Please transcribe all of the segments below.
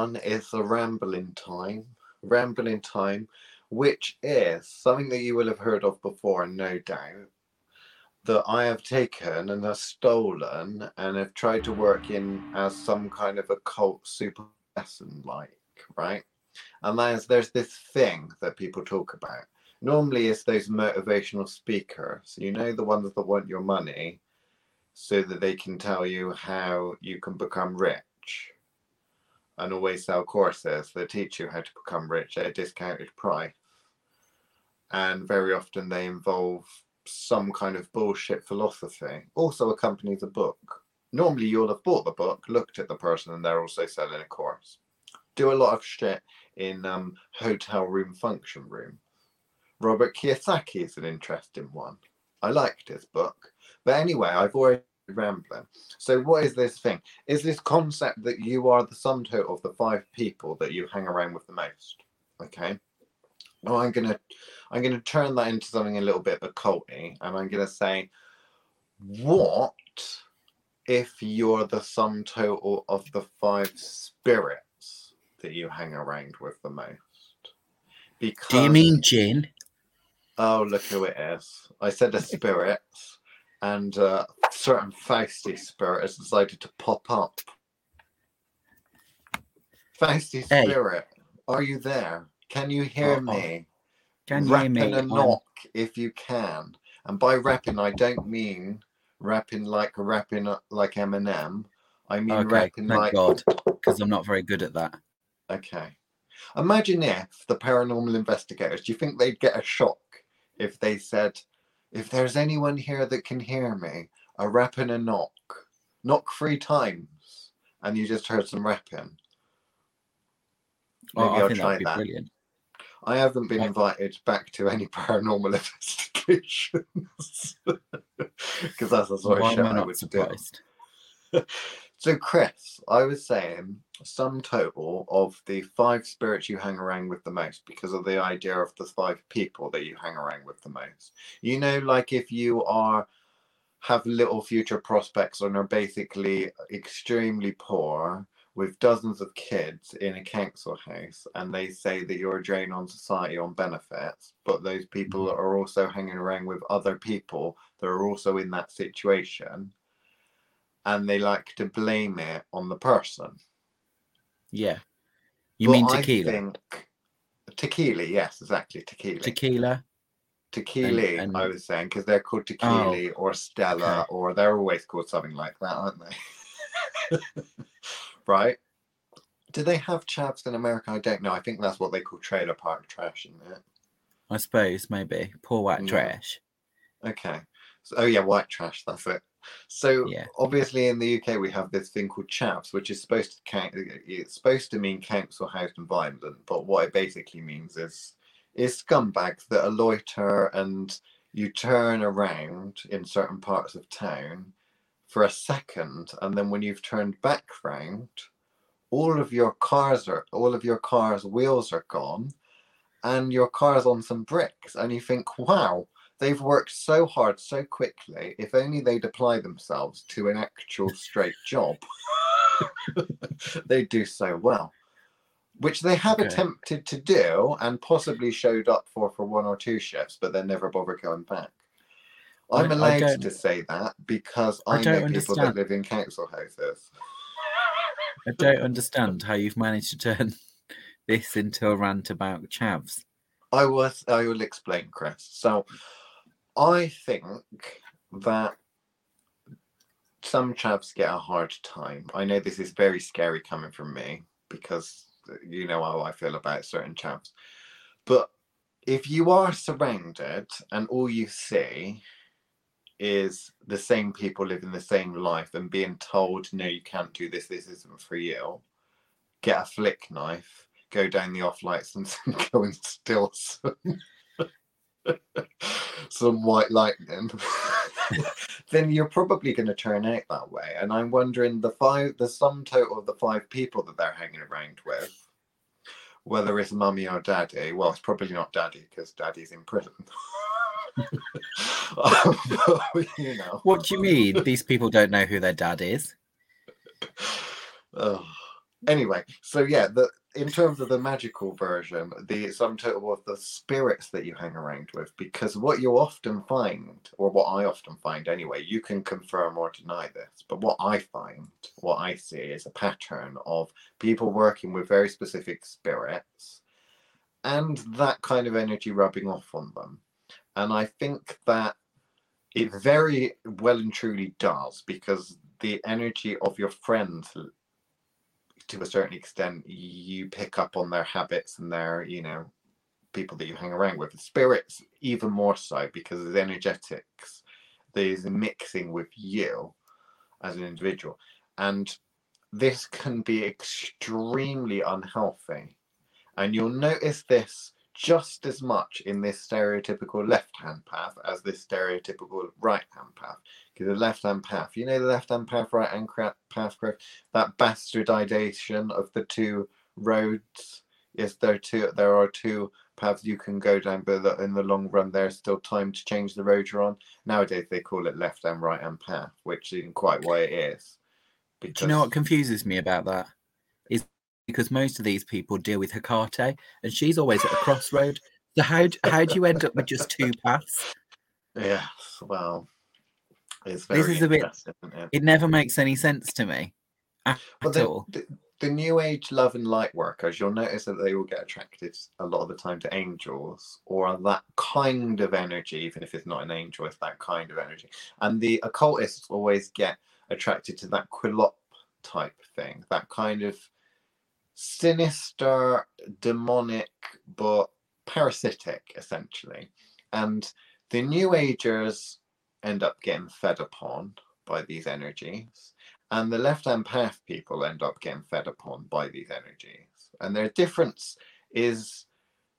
one is a rambling time. Rambling time, which is something that you will have heard of before, no doubt. That I have taken and have stolen and have tried to work in as some kind of occult super lesson, like, right? And there's there's this thing that people talk about. Normally, it's those motivational speakers. You know, the ones that want your money, so that they can tell you how you can become rich and always sell courses that teach you how to become rich at a discounted price. And very often they involve some kind of bullshit philosophy, also accompanies a book. Normally, you'll have bought the book, looked at the person, and they're also selling a course. Do a lot of shit in um, hotel room function room. Robert Kiyosaki is an interesting one. I liked his book. But anyway, I've already rambling. So what is this thing? Is this concept that you are the sum total of the five people that you hang around with the most? Okay. Well, I'm gonna I'm gonna turn that into something a little bit occulty, and I'm gonna say, what if you're the sum total of the five spirits that you hang around with the most? Because Do you mean jinn? Oh, look who it is. I said a spirit and uh, certain feisty spirit has decided to pop up. Feisty hey. spirit, are you there? Can you hear Uh-oh. me? Can you hear me? a knock if you can. And by rapping, I don't mean rapping like rapping like Eminem. I mean okay, rapping thank like God, because I'm not very good at that. Okay. Imagine if the paranormal investigators, do you think they'd get a shock if they said, if there's anyone here that can hear me, a rap and a knock. Knock three times, and you just heard some rapping. Maybe oh, I'll try that. Brilliant. I haven't been invited back to any paranormal investigations because that's the sort of shit I would surprised? do. so, Chris, I was saying sum total of the five spirits you hang around with the most because of the idea of the five people that you hang around with the most. You know, like if you are have little future prospects and are basically extremely poor with dozens of kids in a council house and they say that you're a drain on society on benefits but those people mm-hmm. are also hanging around with other people that are also in that situation and they like to blame it on the person yeah. You but mean tequila? I think tequila, yes, exactly. Tequila. Tequila. Tequila, and, and... I was saying, because they're called oh, tequila oh, or Stella, okay. or they're always called something like that, aren't they? right? Do they have chavs in America? I don't know. I think that's what they call trailer park trash, isn't it? I suppose, maybe. Poor white yeah. trash. Okay. So, oh, yeah, white trash, that's it. So yeah. obviously in the UK we have this thing called CHAVS, which is supposed to count. It's supposed to mean council housed and violent, but what it basically means is is scumbags that are loiter and you turn around in certain parts of town for a second, and then when you've turned back round, all of your cars are all of your cars' wheels are gone, and your car's on some bricks, and you think, wow they've worked so hard so quickly. If only they'd apply themselves to an actual straight job, they'd do so well. Which they have okay. attempted to do and possibly showed up for for one or two shifts, but they never bother going back. I'm allowed to say that because I, I know people that live in council houses. I don't understand how you've managed to turn this into a rant about chavs. I was I will explain, Chris. So I think that some chavs get a hard time. I know this is very scary coming from me because you know how I feel about certain chavs. But if you are surrounded and all you see is the same people living the same life and being told, no, you can't do this, this isn't for you, get a flick knife, go down the off lights and go and steal some some white lightning, then you're probably going to turn out that way. And I'm wondering the five, the sum total of the five people that they're hanging around with, whether it's mummy or daddy. Well, it's probably not daddy because daddy's in prison. you know. What do you mean? These people don't know who their dad is. Oh, anyway, so yeah, the in terms of the magical version, the sum total of the spirits that you hang around with, because what you often find, or what I often find anyway, you can confirm or deny this, but what I find, what I see is a pattern of people working with very specific spirits and that kind of energy rubbing off on them. And I think that it very well and truly does because the energy of your friends to a certain extent you pick up on their habits and their you know people that you hang around with. Spirits even more so because there's energetics there's mixing with you as an individual. And this can be extremely unhealthy. And you'll notice this just as much in this stereotypical left hand path as this stereotypical right hand path. The left hand path, you know, the left hand path, right hand path, that bastardization of the two roads. Yes, there are two. There are two paths you can go down, but in the long run, there's still time to change the road you're on. Nowadays, they call it left and right hand path, which isn't quite what it is. Because... Do you know what confuses me about that? Is because most of these people deal with Hecate, and she's always at a crossroad. So how how do you end up with just two paths? Yes, well, this is a bit. It? it? never makes any sense to me at but the, all. The, the new age love and light workers, you'll notice that they will get attracted a lot of the time to angels or that kind of energy, even if it's not an angel, it's that kind of energy. And the occultists always get attracted to that Qlipoth type thing, that kind of sinister, demonic, but parasitic, essentially. And the New Agers end up getting fed upon by these energies, and the left hand path people end up getting fed upon by these energies. And their difference is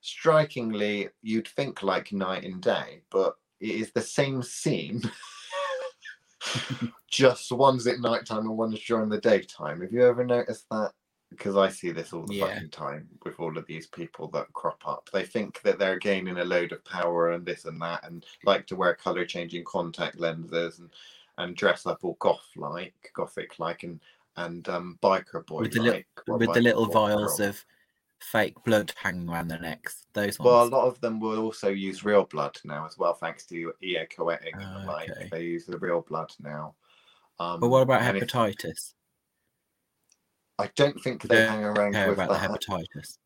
strikingly, you'd think like night and day, but it is the same scene. just one's at nighttime and one's during the daytime. Have you ever noticed that? Because I see this all the yeah. fucking time with all of these people that crop up. They think that they're gaining a load of power and this and that, and like to wear color changing contact lenses and and dress up all goth like, gothic like, and and um, biker boy with the, li- with the little vials girl. of fake blood hanging around their necks. Those ones. Well, a lot of them will also use real blood now as well, thanks to eco-etting and like. Okay. They use the real blood now. Um, but what about hepatitis? I don't think they hang around with about that. the hepatitis.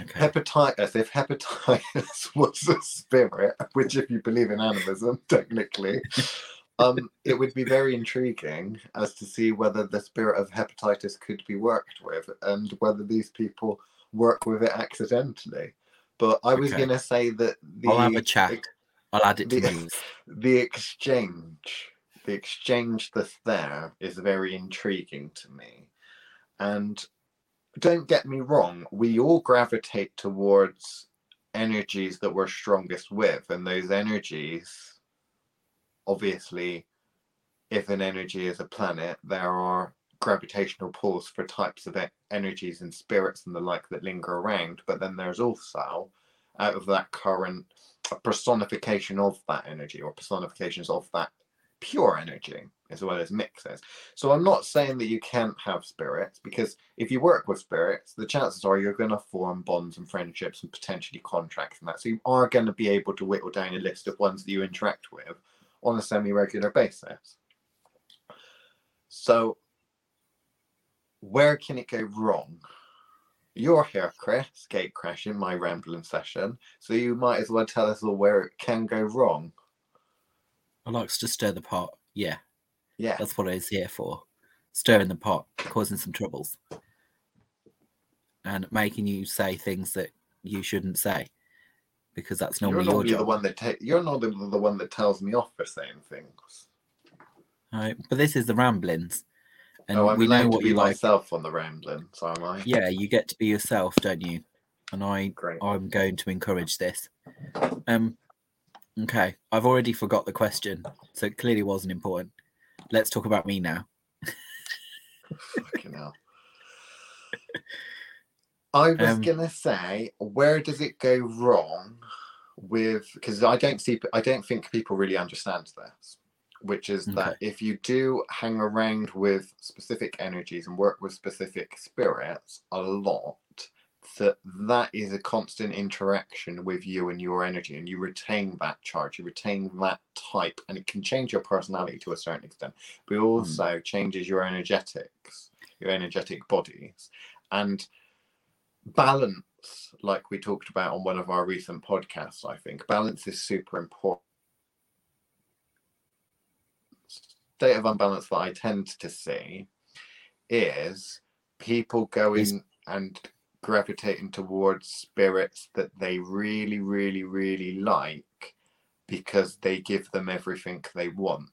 Okay. Hepatitis, if hepatitis was a spirit, which if you believe in animism, technically, um, it would be very intriguing as to see whether the spirit of hepatitis could be worked with and whether these people work with it accidentally. But I was okay. going to say that the I'll have a check. I'll add it to the, the exchange, the exchange that's there is very intriguing to me and don't get me wrong, we all gravitate towards energies that we're strongest with. And those energies, obviously, if an energy is a planet, there are gravitational pulls for types of energies and spirits and the like that linger around. But then there's also, out of that current, a personification of that energy or personifications of that pure energy as well as mixes. So I'm not saying that you can't have spirits because if you work with spirits, the chances are you're going to form bonds and friendships and potentially contracts and that. So you are going to be able to whittle down a list of ones that you interact with on a semi-regular basis. So where can it go wrong? You're here, Chris, gate crashing my rambling session, so you might as well tell us all where it can go wrong. I likes to stir the pot. Yeah. Yeah. That's what it's here for. Stirring the pot, causing some troubles. And making you say things that you shouldn't say. Because that's normally you're your job. The one that ta- you're not the, the one that tells me off for saying things. All right. But this is the ramblings. And oh, I'm we know what you like. myself on the ramblings, am I? Yeah, you get to be yourself, don't you? And I, Great. I'm going to encourage this. Um, Okay, I've already forgot the question, so it clearly wasn't important. Let's talk about me now. Fucking hell. I was um, gonna say, where does it go wrong with? Because I don't see, I don't think people really understand this. which is that if you do hang around with specific energies and work with specific spirits a lot, that that is a constant interaction with you and your energy and you retain that charge you retain that type and it can change your personality to a certain extent but it hmm. also mm. changes your energetics your energetic bodies and balance like we talked about on one of our recent podcasts i think balance is super important state of unbalance that i tend to see is people going and gravitating towards spirits that they really, really, really like because they give them everything they want,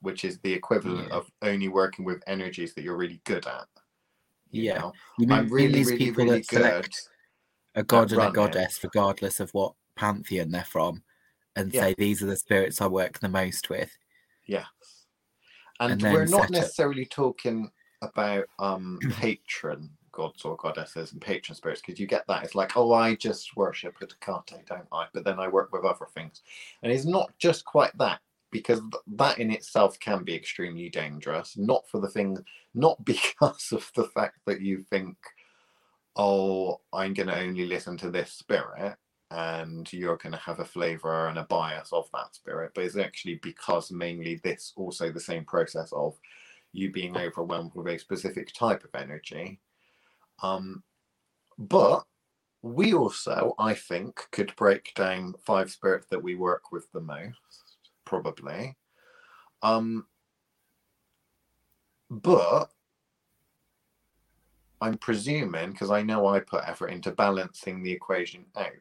which is the equivalent yeah. of only working with energies that you're really good at. You yeah, know? you mean I'm really, these really, people really that select a god and a goddess, regardless of what pantheon they're from, and yeah. say these are the spirits I work the most with. Yes, and, and we're not necessarily up... talking about um patron gods or goddesses and patron spirits because you get that. It's like, oh, I just worship at Hecate, don't I? But then I work with other things. And it's not just quite that because that in itself can be extremely dangerous. Not for the thing, not because of the fact that you think, oh, I'm going to only listen to this spirit and you're going to have a flavor and a bias of that spirit, but it's actually because mainly this also the same process of you being overwhelmed with a specific type of energy um, but we also, I think, could break down five spirits that we work with the most, probably. Um, but I'm presuming, because I know I put effort into balancing the equation out.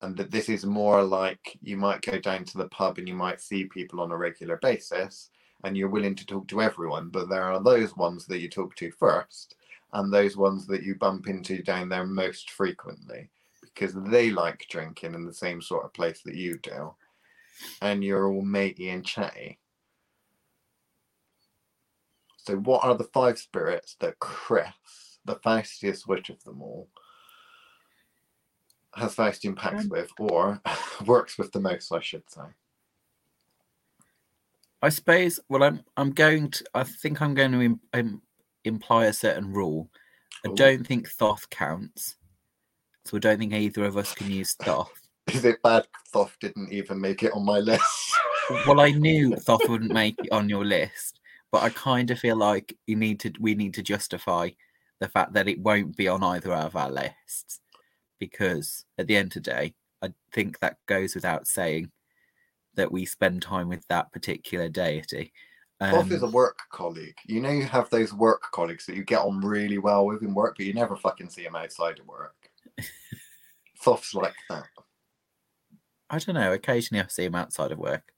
And that this is more like you might go down to the pub and you might see people on a regular basis and you're willing to talk to everyone, but there are those ones that you talk to first and those ones that you bump into down there most frequently because they like drinking in the same sort of place that you do and you're all matey and chatty. So, what are the five spirits that Chris, the faustiest witch of them all, has Faustian pacts um, with, or works with the most, I should say? I suppose. Well, I'm. I'm going to. I think I'm going to. Um, imply a certain rule. I don't think Thoth counts. So I don't think either of us can use Thoth. Is it bad Thoth didn't even make it on my list? well, I knew Thoth wouldn't make it on your list, but I kind of feel like you need to we need to justify the fact that it won't be on either of our lists. Because at the end of the day, I think that goes without saying that we spend time with that particular deity. Um, is a work colleague. You know, you have those work colleagues that you get on really well with in work, but you never fucking see them outside of work. Thoth's like that. I don't know. Occasionally, I see him outside of work.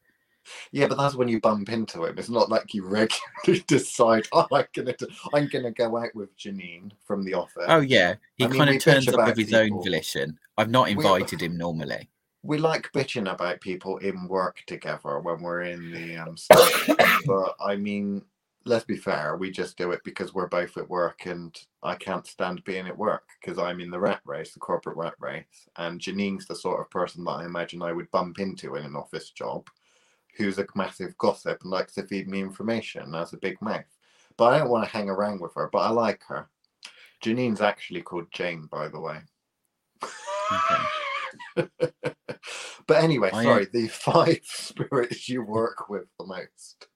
Yeah, but that's when you bump into him. It's not like you regularly decide, "Oh, I'm gonna, I'm gonna go out with Janine from the office." Oh yeah, he kind of turns up of his people. own volition. I've not invited we, him normally we like bitching about people in work together when we're in the um but I mean, let's be fair, we just do it because we're both at work and I can't stand being at work because I'm in the rat race, the corporate rat race. And Janine's the sort of person that I imagine I would bump into in an office job who's a massive gossip and likes to feed me information, has a big mouth. But I don't want to hang around with her, but I like her. Janine's actually called Jane, by the way. Okay. but anyway, I sorry, am... the five spirits you work with the most.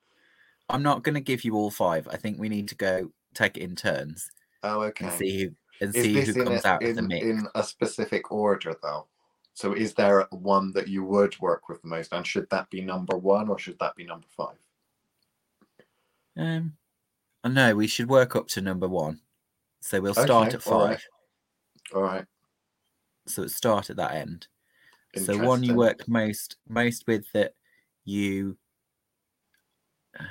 I'm not going to give you all five. I think we need to go take it in turns. Oh, okay. And see who and is see who comes a, out in, of the mix. In a specific order, though. So, is there one that you would work with the most, and should that be number one or should that be number five? Um, no, we should work up to number one. So we'll start okay, at five. All right. All right so it start at that end. So one you work most most with that you, uh,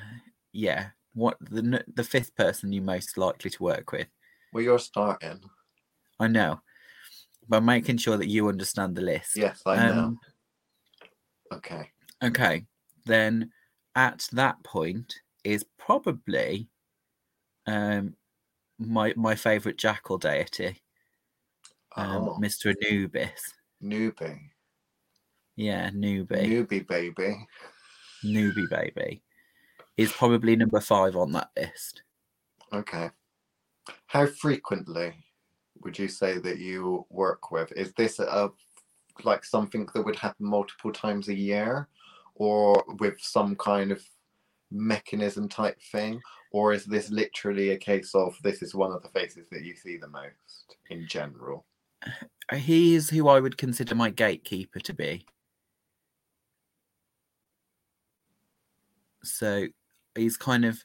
yeah, what the the fifth person you most likely to work with. Well, you're starting. I know, by making sure that you understand the list. Yes, I um, know. Okay. Okay, then at that point is probably um my my favorite jackal deity um, oh. Mr. Anubis. Newbie. Yeah, newbie. Newbie baby. Newbie Baby is probably number five on that list. Okay. How frequently would you say that you work with? Is this a like something that would happen multiple times a year, or with some kind of mechanism type thing, or is this literally a case of this is one of the faces that you see the most in general? He's who I would consider my gatekeeper to be. So he's kind of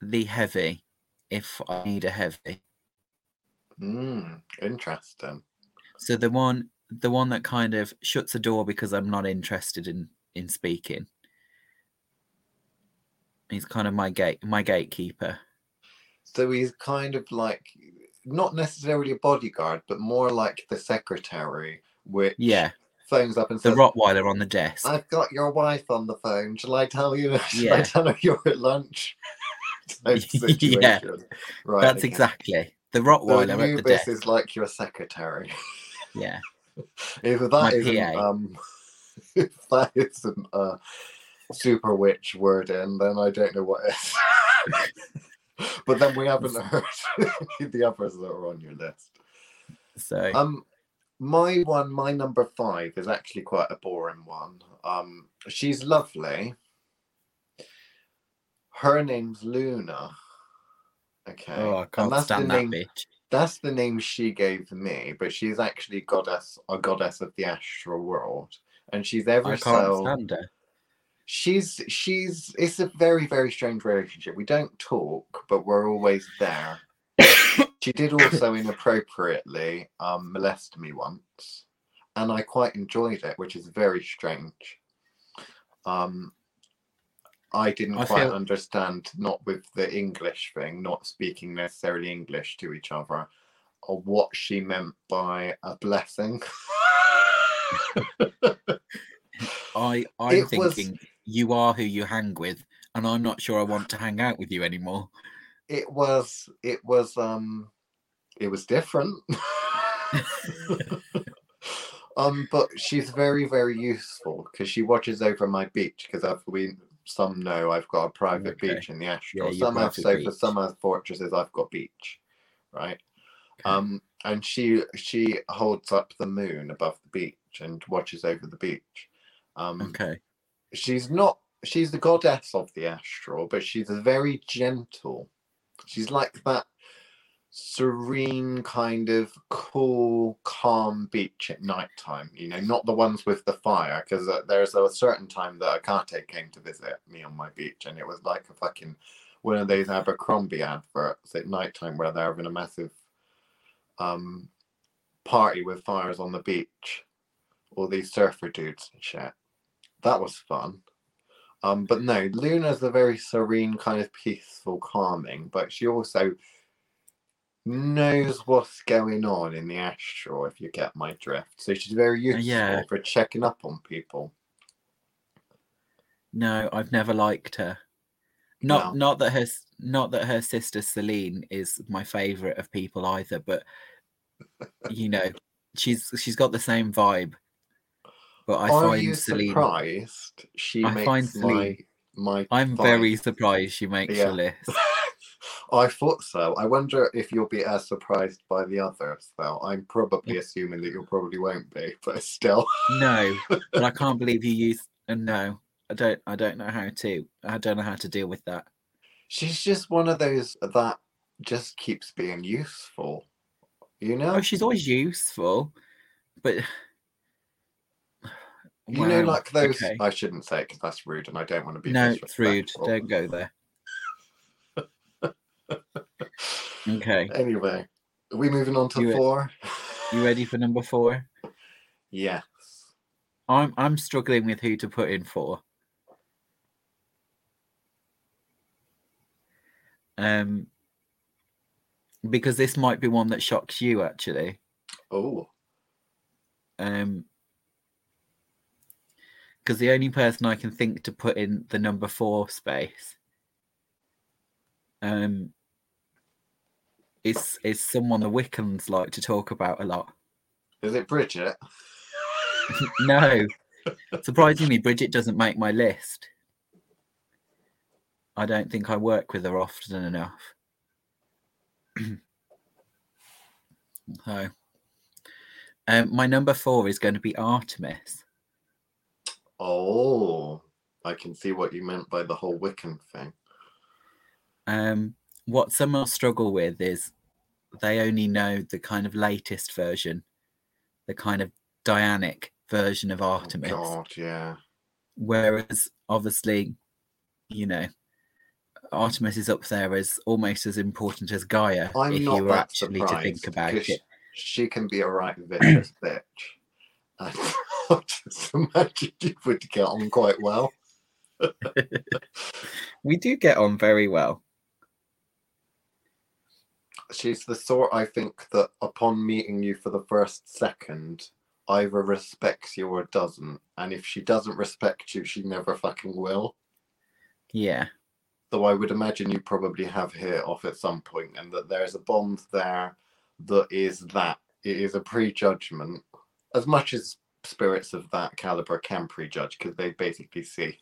the heavy if I need a heavy. Mm, interesting. So the one the one that kind of shuts the door because I'm not interested in in speaking. He's kind of my gate my gatekeeper. So he's kind of like not necessarily a bodyguard, but more like the secretary, which yeah phones up and the says, Rottweiler on the desk. "I've got your wife on the phone. Shall I tell you? Shall Yeah. I tell her you're at lunch?" Yeah. Right. That's okay. exactly the So Rottweiler at the desk. is like your secretary. Yeah, If My that isn't PA. um, if that isn't a super witch word in, then I don't know what is. but then we haven't heard the others that are on your list. so Um, my one, my number five is actually quite a boring one. Um, she's lovely. Her name's Luna. Okay. oh, I can't that's stand that name, bitch. That's the name she gave me, but she's actually goddess, a goddess of the astral world, and she's ever I can't so. stand her. She's she's. It's a very very strange relationship. We don't talk, but we're always there. she did also inappropriately um, molest me once, and I quite enjoyed it, which is very strange. Um, I didn't I quite feel- understand, not with the English thing, not speaking necessarily English to each other, or what she meant by a blessing. I I'm It was- thinking you are who you hang with, and I'm not sure I want to hang out with you anymore. it was it was um it was different um but she's very very useful because she watches over my beach because i've we some know i've got a private Okay. beach in the astral your some have so beach. some have fortresses i've got beach right Okay. um and she she holds up the moon above the beach and watches over the beach um Okay. She's not she's the goddess of the astral but she's very gentle. She's like that serene kind of cool calm beach at night time you know not the ones with the fire because uh, there's a certain time that Hecate came to visit me on my beach and it was like a fucking one of those abercrombie adverts at night time where they're having a massive um party with fires on the beach. All these surfer dudes and shit that was fun. Um, but no, Luna's a very serene, kind of peaceful, calming, but she also knows what's going on in the astral, if you get my drift. So she's very useful yeah. for checking up on people. No, I've never liked her. Not No. not that her not that her sister Selene is my favorite of people either, but you know, she's she's got the same vibe. But I Are find Selene surprised she I makes find my my I'm vibe? very surprised she makes Yeah. your list. I thought so. I wonder if you'll be as surprised by the others, though. I'm probably assuming that you probably won't be, but still. No, but I can't believe you used uh, no. I don't I don't know how to. I don't know how to deal with that. She's just one of those that just keeps being useful. You know? Oh, she's always useful, but you know, like those. okay. I shouldn't say it because that's rude and I don't want to be No, it's rude. Don't go there. Okay, Anyway, are we moving on to You- four? you ready for number four? Yes. I'm I'm struggling with who to put in four. Um, because this might be one that shocks you actually. Oh, Um, because the only person I can think to put in the number four space, um, is is someone the Wiccans like to talk about a lot. is it Bridget? no, surprisingly, Bridget doesn't make my list. I don't think I work with her often enough. so, um, my number four is going to be Artemis. Oh, I can see what you meant by the whole Wiccan thing. Um, what some will struggle with is they only know the kind of latest version, the kind of Dianic version of Artemis. Oh God, yeah. Whereas, obviously, you know, Artemis is up there as almost as important as Gaia. I'm if not you were actually to think about it. She can be a right vicious bitch. I just imagine you would get on quite well. We do get on very well. She's the sort I think that upon meeting you for the first second, either respects you or doesn't. And if she doesn't respect you, she never fucking will. Yeah. Though I would imagine you probably have hit off at some point and that there's a bond there that is that. It is a prejudgment. As much as spirits of that caliber can prejudge because they basically see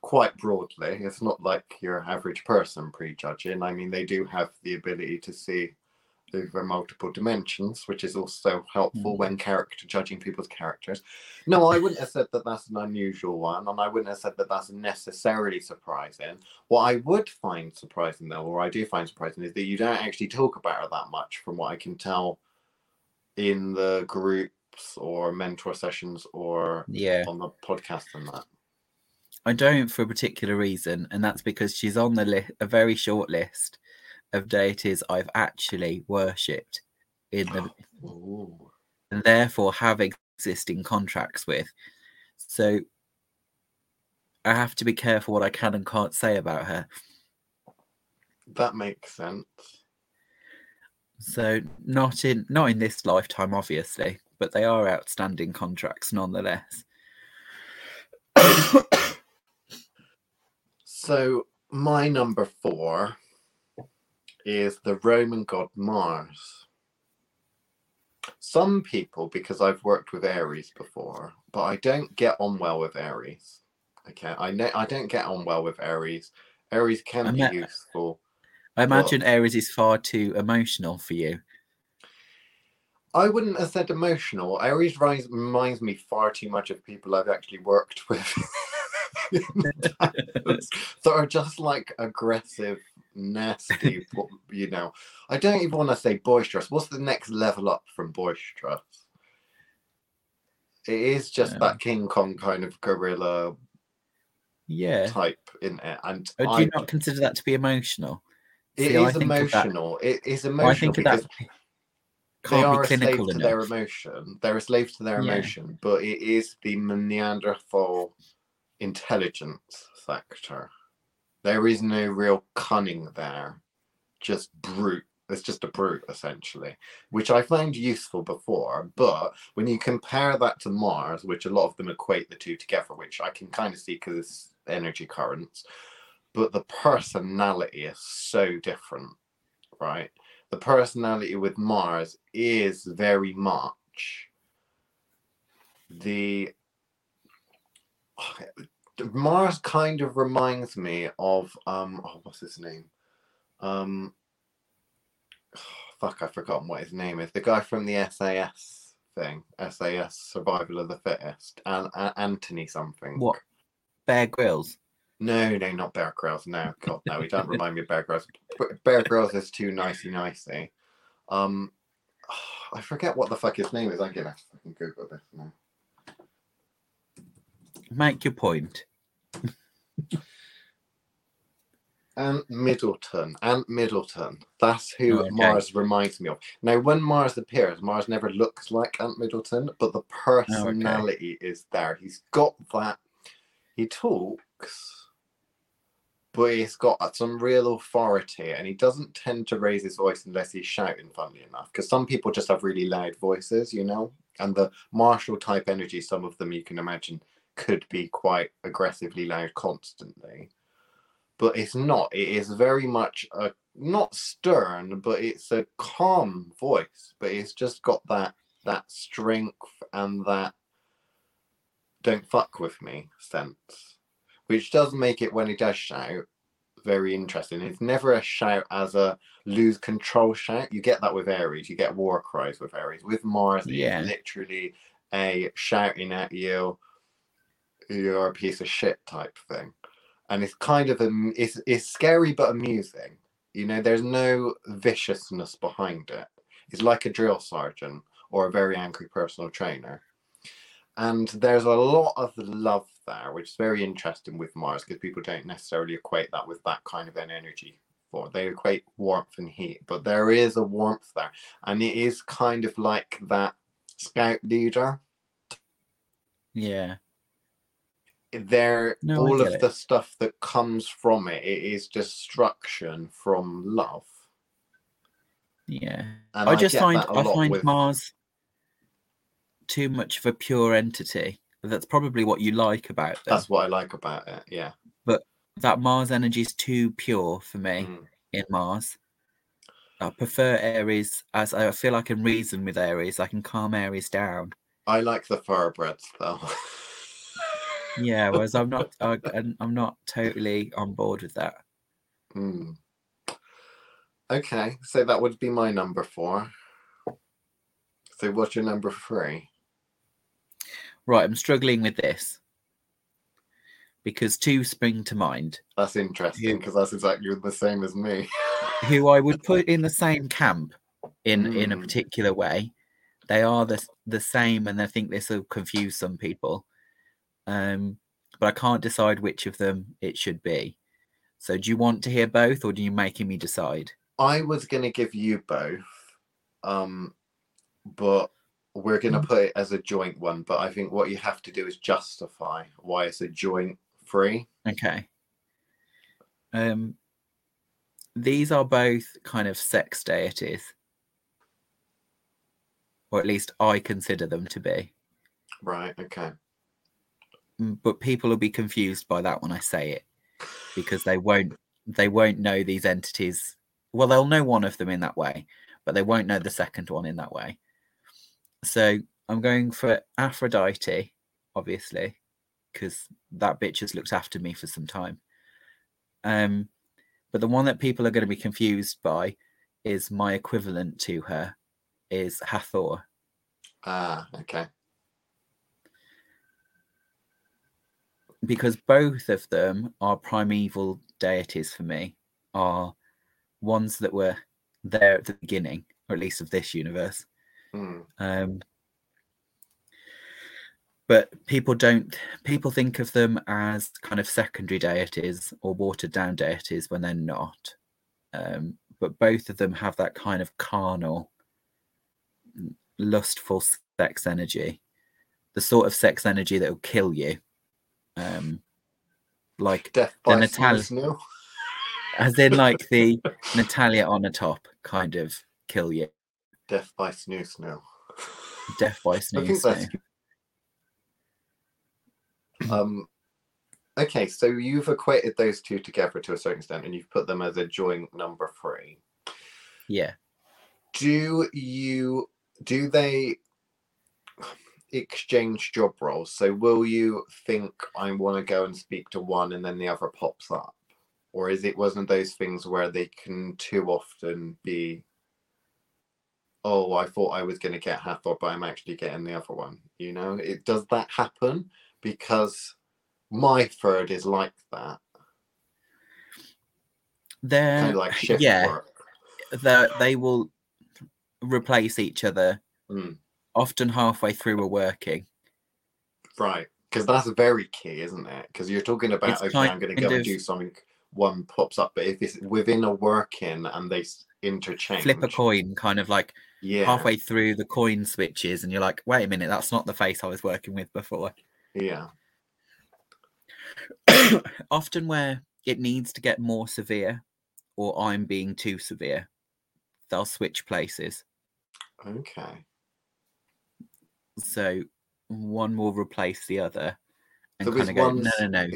quite broadly. It's not like your average person prejudging. I mean, they do have the ability to see over multiple dimensions, which is also helpful Mm. when character judging people's characters. No, I wouldn't have said that that's an unusual one, and I wouldn't have said that that's necessarily surprising. What I would find surprising, though, or I do find surprising, is that you don't actually talk about her that much, from what I can tell in the groups or mentor sessions or Yeah. on the podcast and that. I don't for a particular reason, and that's because she's on the list, a very short list of deities I've actually worshipped in the and therefore have existing contracts with. So I have to be careful what I can and can't say about her. That makes sense. So not in not in this lifetime, obviously, but they are outstanding contracts nonetheless. So my number four is the Roman god Mars. Some people, because I've worked with Ares before, but I don't get on well with Ares. Okay, I know I don't get on well with Ares. Ares can I be useful. I imagine Ares is far too emotional for you. I wouldn't have said emotional. Ares rise reminds me far too much of people I've actually worked with. that are just like aggressive, nasty, you know. I don't even want to say boisterous. What's the next level up from boisterous? It is just Um, that King Kong kind of gorilla Yeah. type in it. And But do I, you not consider that to be emotional? it See, is think emotional. It is I emotional think of because that they are a slave clinical to their emotion. They're a slave to their Yeah. emotion, but it is the Neanderthal intelligence factor. There is no real cunning there, just brute. It's just a brute essentially, which I found useful before. But when you compare that to Mars, which a lot of them equate the two together, which I can kind of see because it's energy currents, but the personality is so different, right? The personality with Mars is very much the Mars kind of reminds me of um oh what's his name um fuck I've forgotten what his name is the guy from the SAS thing SAS Survival of the Fittest and Anthony something What? Bear Grylls. No, no, not Bear Grylls. No, God, no, he don't remind me of Bear Grylls. Bear Grylls is too nicey nicey. Um, I forget what the fuck his name is. I'm gonna have to fucking Google this now. Make your point. Ant Middleton. Ant Middleton. That's who Oh, okay. Mars reminds me of. Now, when Mars appears, Mars never looks like Ant Middleton, but the personality is there. He's got that. He talks, but he's got some real authority, and he doesn't tend to raise his voice unless he's shouting. Funnily enough, because some people just have really loud voices, you know, and the martial type energy. Some of them you can imagine could be quite aggressively loud constantly but it's not. It is very much a not stern, but it's a calm voice. But it's just got that that strength and that don't fuck with me sense, which does make it when he does shout very interesting. It's never a shout as a lose control shout. You get that with Ares. You get war cries with Ares. With Mars, yeah. it's literally a shouting at you, you're a piece of shit type thing. And it's kind of a, it's, it's scary but amusing. You know, there's no viciousness behind it. It's like a drill sergeant or a very angry personal trainer. And there's a lot of love there, which is very interesting with Mars because people don't necessarily equate that with that kind of an energy. For they equate warmth and heat, but there is a warmth there, and it is kind of like that scout leader. Yeah. There, no, all of it. the stuff that comes from it, it is destruction from love. Yeah, I, I just find I find with... Mars too much of a pure entity. That's probably what you like about it. That's what I like about it. Yeah. But that Mars energy is too pure for me mm. in Mars. I prefer Ares as I feel I can reason with Ares. I can calm Ares down. I like the thoroughbreds though. yeah, whereas I'm not. I, am not totally on board with that. Mm. Okay, so that would be my number four. So what's your number three? Right, I'm struggling with this because two spring to mind. That's interesting because that's exactly the same as me. who I would put in the same camp in mm. in a hmm. particular way. They are the the same, and I think this will confuse some people. Um, but I can't decide which of them it should be. So, do you want to hear both, or do you making me decide? I was going to give you both, um, but we're going to mm. put it as a joint one, but I think what you have to do is justify why it's a joint free. Okay. Um, these are both kind of sex deities, or at least I consider them to be. Right. Okay. Mm, but people will be confused by that when I say it, because they won't they won't know these entities. Well, they'll know one of them in that way, but they won't know the second one in that way. So I'm going for Aphrodite, obviously, because that bitch has looked after me for some time. Um, but the one that people are going to be confused by is my equivalent to her is Hathor. Ah, okay. Because both of them are primeval deities for me, are ones that were there at the beginning, or at least of this universe, Mm. Um, but people don't people think of them as kind of secondary deities or watered down deities when they're not. Um, but both of them have that kind of carnal lustful sex energy the sort of sex energy that will kill you. Um, like Death the Natalia as in like the Natalia on the top kind of kill you Death by Snu Snu. Death by Snu Snu. Um, okay, so you've equated those two together to a certain extent, and you've put them as a joint number three. Yeah. Do you? Do they? exchange job roles so will you think i want to go and speak to one and then the other pops up or is it wasn't those things where they can too often be oh, I thought I was going to get Hathor, but I'm actually getting the other one. You know, it does that happen because my third is like that. They're kind of like shift yeah, they will replace each other mm. often halfway through a working. Right, because that's very key, isn't it? Because you're talking about it's okay, I'm going to go of... and do something. One pops up, but if it's within a working and they interchange, flip a coin, kind of like yeah. halfway through the coin switches and you're like wait a minute that's not the face i was working with before. Yeah. Often where it needs to get more severe or i'm being too severe they'll switch places. Okay. So one will replace the other and so kind of go no no no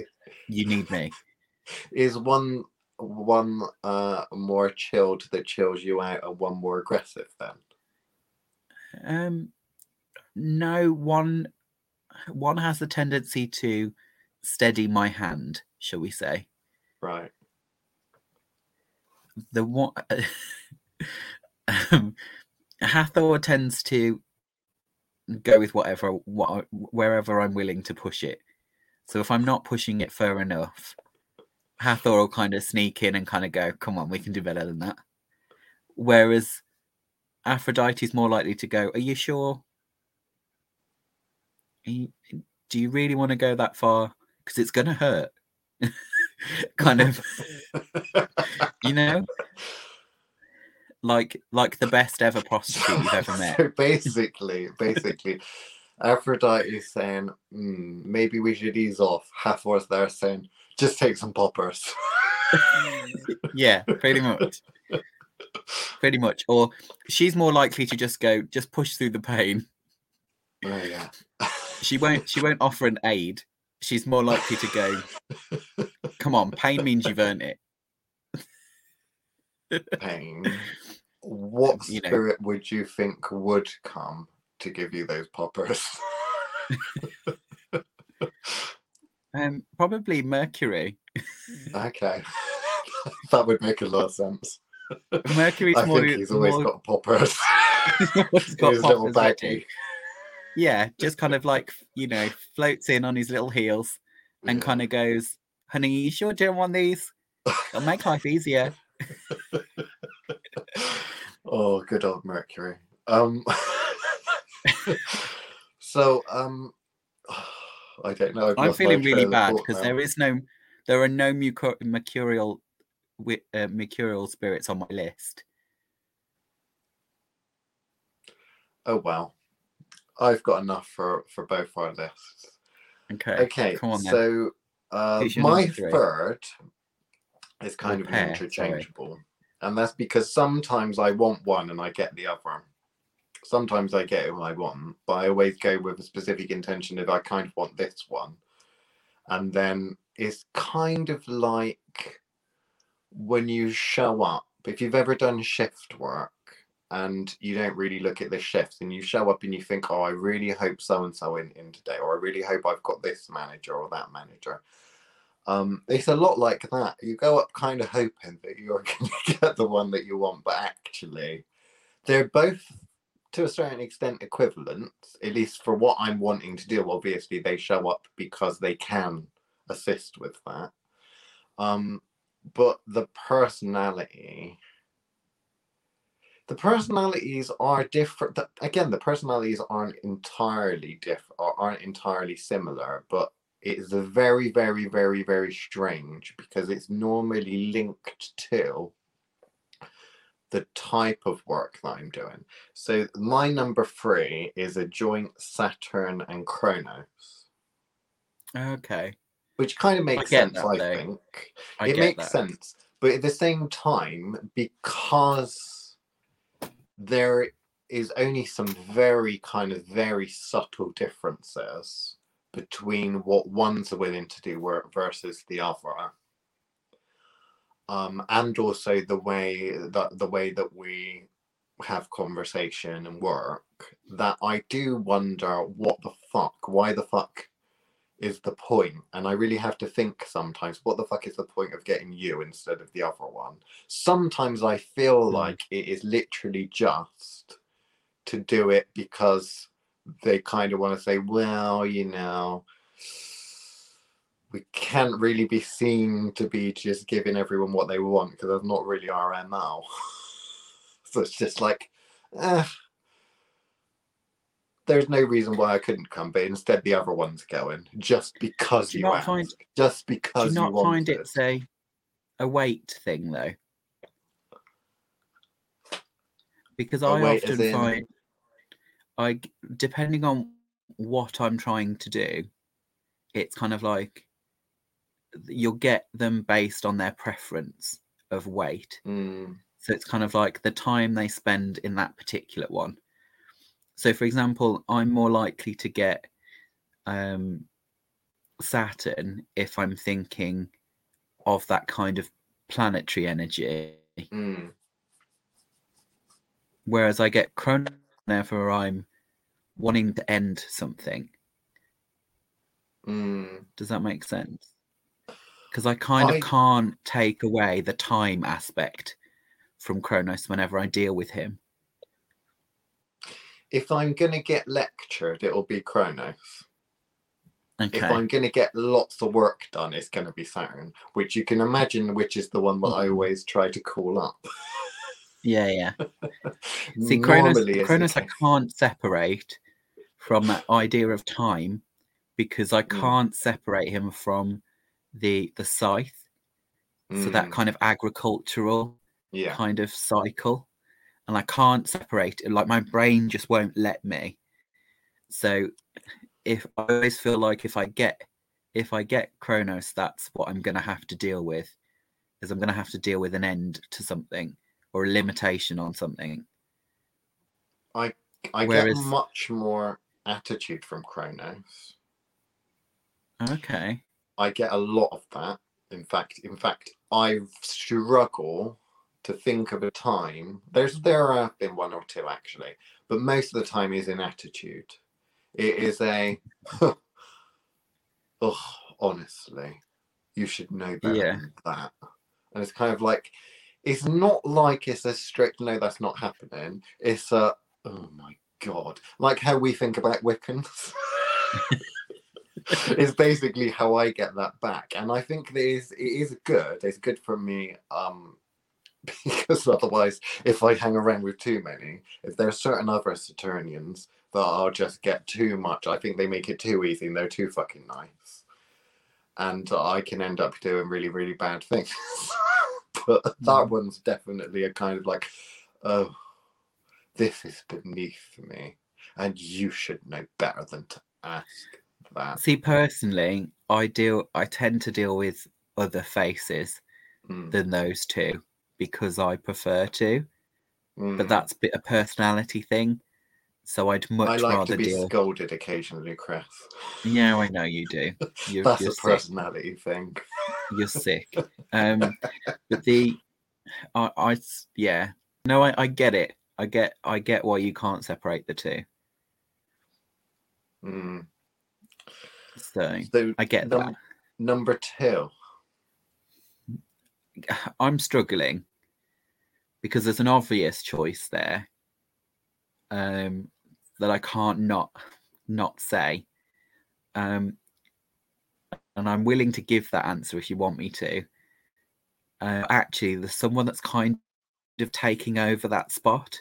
you need me. Is one one uh more chilled that chills you out and one more aggressive then um, no, one one has a tendency to steady my hand, shall we say? Right. the one um, Hathor tends to go with whatever what wherever I'm willing to push it. So if I'm not pushing it far enough, Hathor will kind of sneak in and kind of go, "Come on, we can do better than that." Whereas Aphrodite's more likely to go, "Are you sure? Are you, do you really want to go that far? Because it's going to hurt." kind of, you know, like like the best ever prostitute you've ever met. so basically, basically, Aphrodite is saying, mm, maybe we should ease off. Hathor's there saying, just take some poppers. yeah, pretty much. Pretty much. Or she's more likely to just go, just push through the pain. Oh yeah. she won't she won't offer an aid. She's more likely to go, come on, pain means you've earned it. pain. What you spirit know. would you think would come to give you those poppers? um, probably Mercury. okay, that would make a lot of sense. Mercury's I more. Think he's always more... got poppers. he's got his poppers little baggie. Yeah, just kind of like you know floats in on his little heels and yeah. kind of goes, "Honey, you sure don't want these? It'll make life easier." oh, good old Mercury. Um, so um, I don't know. I'm feeling really bad because there is no, there are no mercurial, uh, mercurial spirits on my list. Oh well, I've got enough for for both our lists. Okay. Okay. Come on, so uh, my third is kind of interchangeable. Sorry. And that's because sometimes I want one and I get the other sometimes I get what I want, but I always go with a specific intention if I kind of want this one. And then it's kind of like when you show up, if you've ever done shift work and you don't really look at the shifts and you show up and you think, oh, I really hope so and so in, in today, or I really hope I've got this manager or that manager. Um, it's a lot like that. You go up kind of hoping that you're going to get the one that you want, but actually, they're both to a certain extent equivalent, at least for what I'm wanting to do. Obviously, they show up because they can assist with that. Um, but the personality, the personalities are different. Again, the personalities aren't entirely different or aren't entirely similar, but it's very, very, very, very strange because it's normally linked to the type of work that I'm doing. So my number three is a joint Saturn and Kronos. Okay. Which kind of makes I sense, that, I though. think. I it makes that. sense. But at the same time, because there is only some very kind of very subtle differences between what one's are willing to do work versus the other um, and also the way that the way that we have conversation and work that I do wonder what the fuck, why the fuck is the point? And I really have to think sometimes, what the fuck is the point of getting you instead of the other one? Sometimes I feel mm. like it is literally just to do it because they kind of want to say, well, you know, we can't really be seen to be just giving everyone what they want because that's not really our MO. so it's just like, eh, there's no reason why I couldn't come, but instead the other one's going just because you, you not find, just because do you not you find it. it's a a weight thing though. Because I often in... find I depending on what I'm trying to do, it's kind of like you'll get them based on their preference of weight. Mm. So it's kind of like the time they spend in that particular one. So, for example, I'm more likely to get um, Saturn if I'm thinking of that kind of planetary energy. Mm. Whereas I get Chrono whenever I'm wanting to end something. Mm. Does that make sense? because I kind I... of can't take away the time aspect from Kronos whenever I deal with him? If I'm going to get lectured, it'll be Kronos. Okay. If I'm going to get lots of work done, it's going to be Saturn, which you can imagine, which is the one that I Mhm. always try to call up. Yeah, yeah. See, Kronos, Kronos, I can't separate from that idea of time because I Mm. can't separate him from the the scythe. So that Mm, kind of agricultural yeah, kind of cycle, and I can't separate it. Like my brain just won't let me. So if I always feel like if I get if I get Kronos, that's what I'm going to have to deal with. Is I'm going to have to deal with an end to something or a limitation on something. I whereas- get much more attitude from Kronos. Okay. I get a lot of that. In fact, in fact, I struggle to think of a time. There's there have been one or two actually, but most of the time is in attitude. It is a oh, honestly, you should know better Yeah. than that. And it's kind of like it's not like it's a strict no, that's not happening. It's a oh my god, like how we think about Wiccans. is basically how I get that back, and I think it is it is good. It's good for me, um, because otherwise, if I hang around with too many, if there are certain other Saturnians that I'll just get too much, I think they make it too easy and they're too fucking nice, and I can end up doing really really bad things. but that Mm. one's definitely a kind of like, oh, this is beneath me, and you should know better than to ask that. See, personally, I deal. I tend to deal with other faces Mm, than those two because I prefer to. mm. But that's a bit a personality thing. So I'd much I like rather to be deal. scolded occasionally, Chris. Yeah, I know you do. You're, That's you're a sick. personality thing. You're sick. Um, but the, I, I, yeah, no, I, I get it. I get, I get why you can't separate the two. Mm. So So I get num- that. number two. I'm struggling because there's an obvious choice there um, that I can't not not say, um, and I'm willing to give that answer if you want me to. Uh, actually, there's someone that's kind of taking over that spot,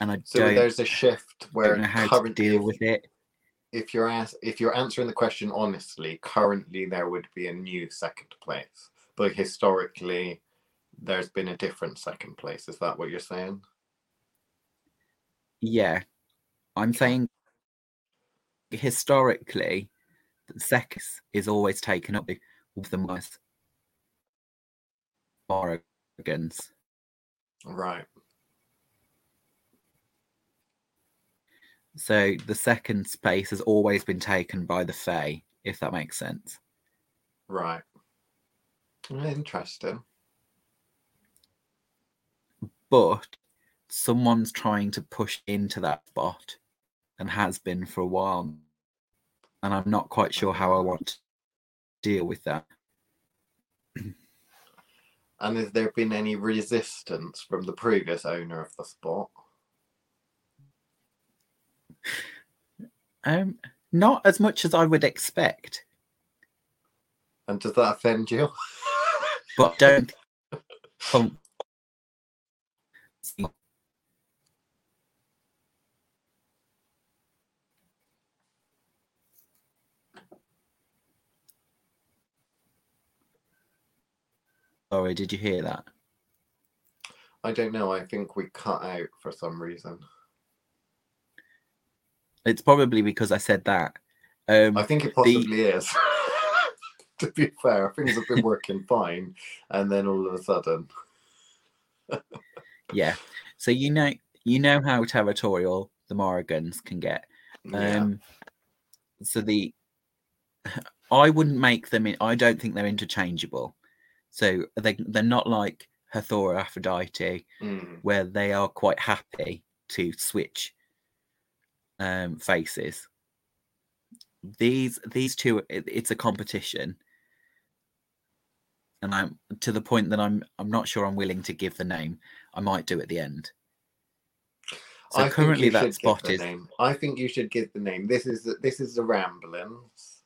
and I So don't, there's a shift where know how to deal if, with it. if you're ask, if you're answering the question honestly, currently there would be a new second place, but historically, there's been a different second place. Is that what you're saying? Yeah, I'm saying historically, sex is always taken up with the most Morrigans. Right. So the second space has always been taken by the Fae, if that makes sense. Right. Interesting. But someone's trying to push into that spot and has been for a while. And I'm not quite sure how I want to deal with that. And has there been any resistance from the previous owner of the spot? Um, not as much as I would expect, And does that offend you? but don't. Sorry, did you hear that? I don't know. I think we cut out for some reason. It's probably because I said that. Um, I think it possibly is. to be fair, things have been working fine, and then all of a sudden, yeah. So you know, you know how territorial the Morrigans can get. yeah, Um, so the I wouldn't make them. In, I don't think they're interchangeable. So they they're not like Hathor or Aphrodite, Mm, where they are quite happy to switch um, faces. These these two, it, it's a competition, and I'm to the point that I'm I'm not sure I'm willing to give the name. I might do at the end. So I currently that spot is. Name. I think you should give the name. This is the, this is the ramblings,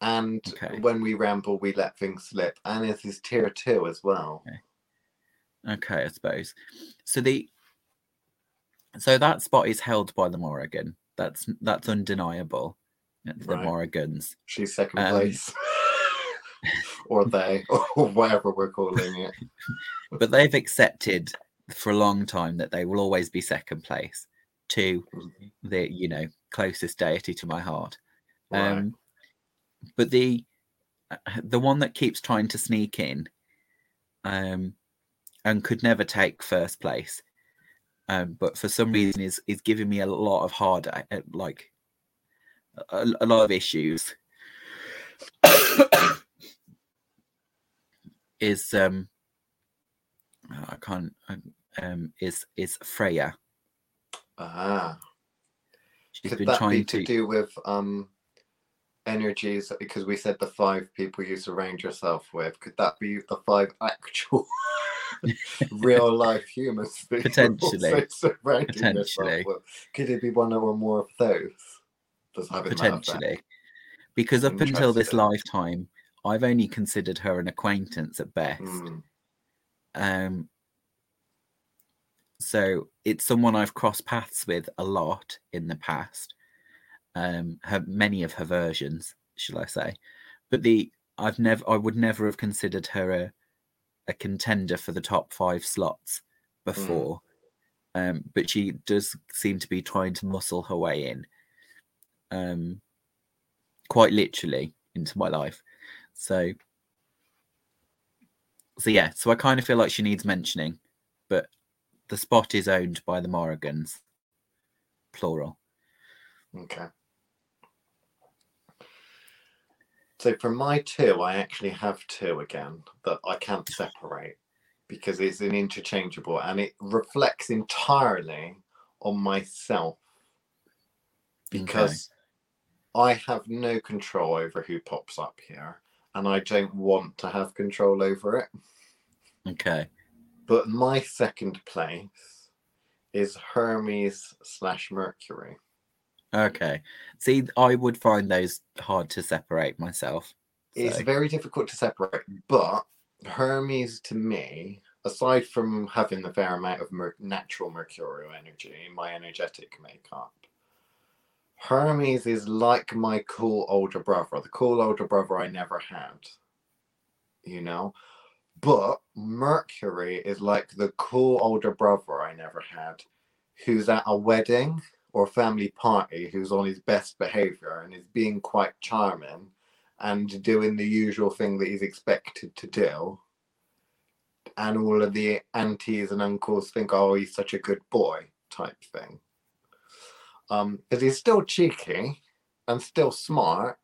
and okay. when we ramble, we let things slip, and this is tier two as well. Okay. okay, I suppose. So the so that spot is held by the Morrigan. That's that's undeniable. The right. Morrigans. She's second um, place. or they, or whatever we're calling it. but they've accepted for a long time that they will always be second place to mm-hmm. the, you know, closest deity to my heart. Right. Um, but the the one that keeps trying to sneak in, um, and could never take first place, um, but for some reason is is giving me a lot of hard, uh, like a, a lot of issues. Is um oh, I can't um is is Freya. Ah. She's Could been that trying be to... to do with um energies because we said the five people you surround yourself with. Could that be the five actual real life humans potentially potentially could it be one or more of those potentially because up until this lifetime I've only considered her an acquaintance at best. Mm. Um, so it's someone I've crossed paths with a lot in the past. Um, her many of her versions, shall I say? But the I've never I would never have considered her a a contender for the top five slots before. Mm. Um, but she does seem to be trying to muscle her way in, um, quite literally into my life. So, so yeah, so I kind of feel like she needs mentioning, but the spot is owned by the Morrigans, plural. Okay. So for my two, I actually have two again that I can't separate because it's an interchangeable and it reflects entirely on myself because okay. I have no control over who pops up here and I don't want to have control over it. Okay. But my second place is Hermes slash Mercury. Okay. See, I would find those hard to separate myself. So. It's very difficult to separate, but Hermes to me, aside from having the fair amount of mer- natural mercurial energy in my energetic makeup, Hermes is like my cool older brother, the cool older brother I never had. You know? But Mercury is like the cool older brother I never had, who's at a wedding or a family party, who's on his best behavior and is being quite charming and doing the usual thing that he's expected to do. And all of the aunties and uncles think, oh, he's such a good boy type thing. Um, because he's still cheeky and still smart,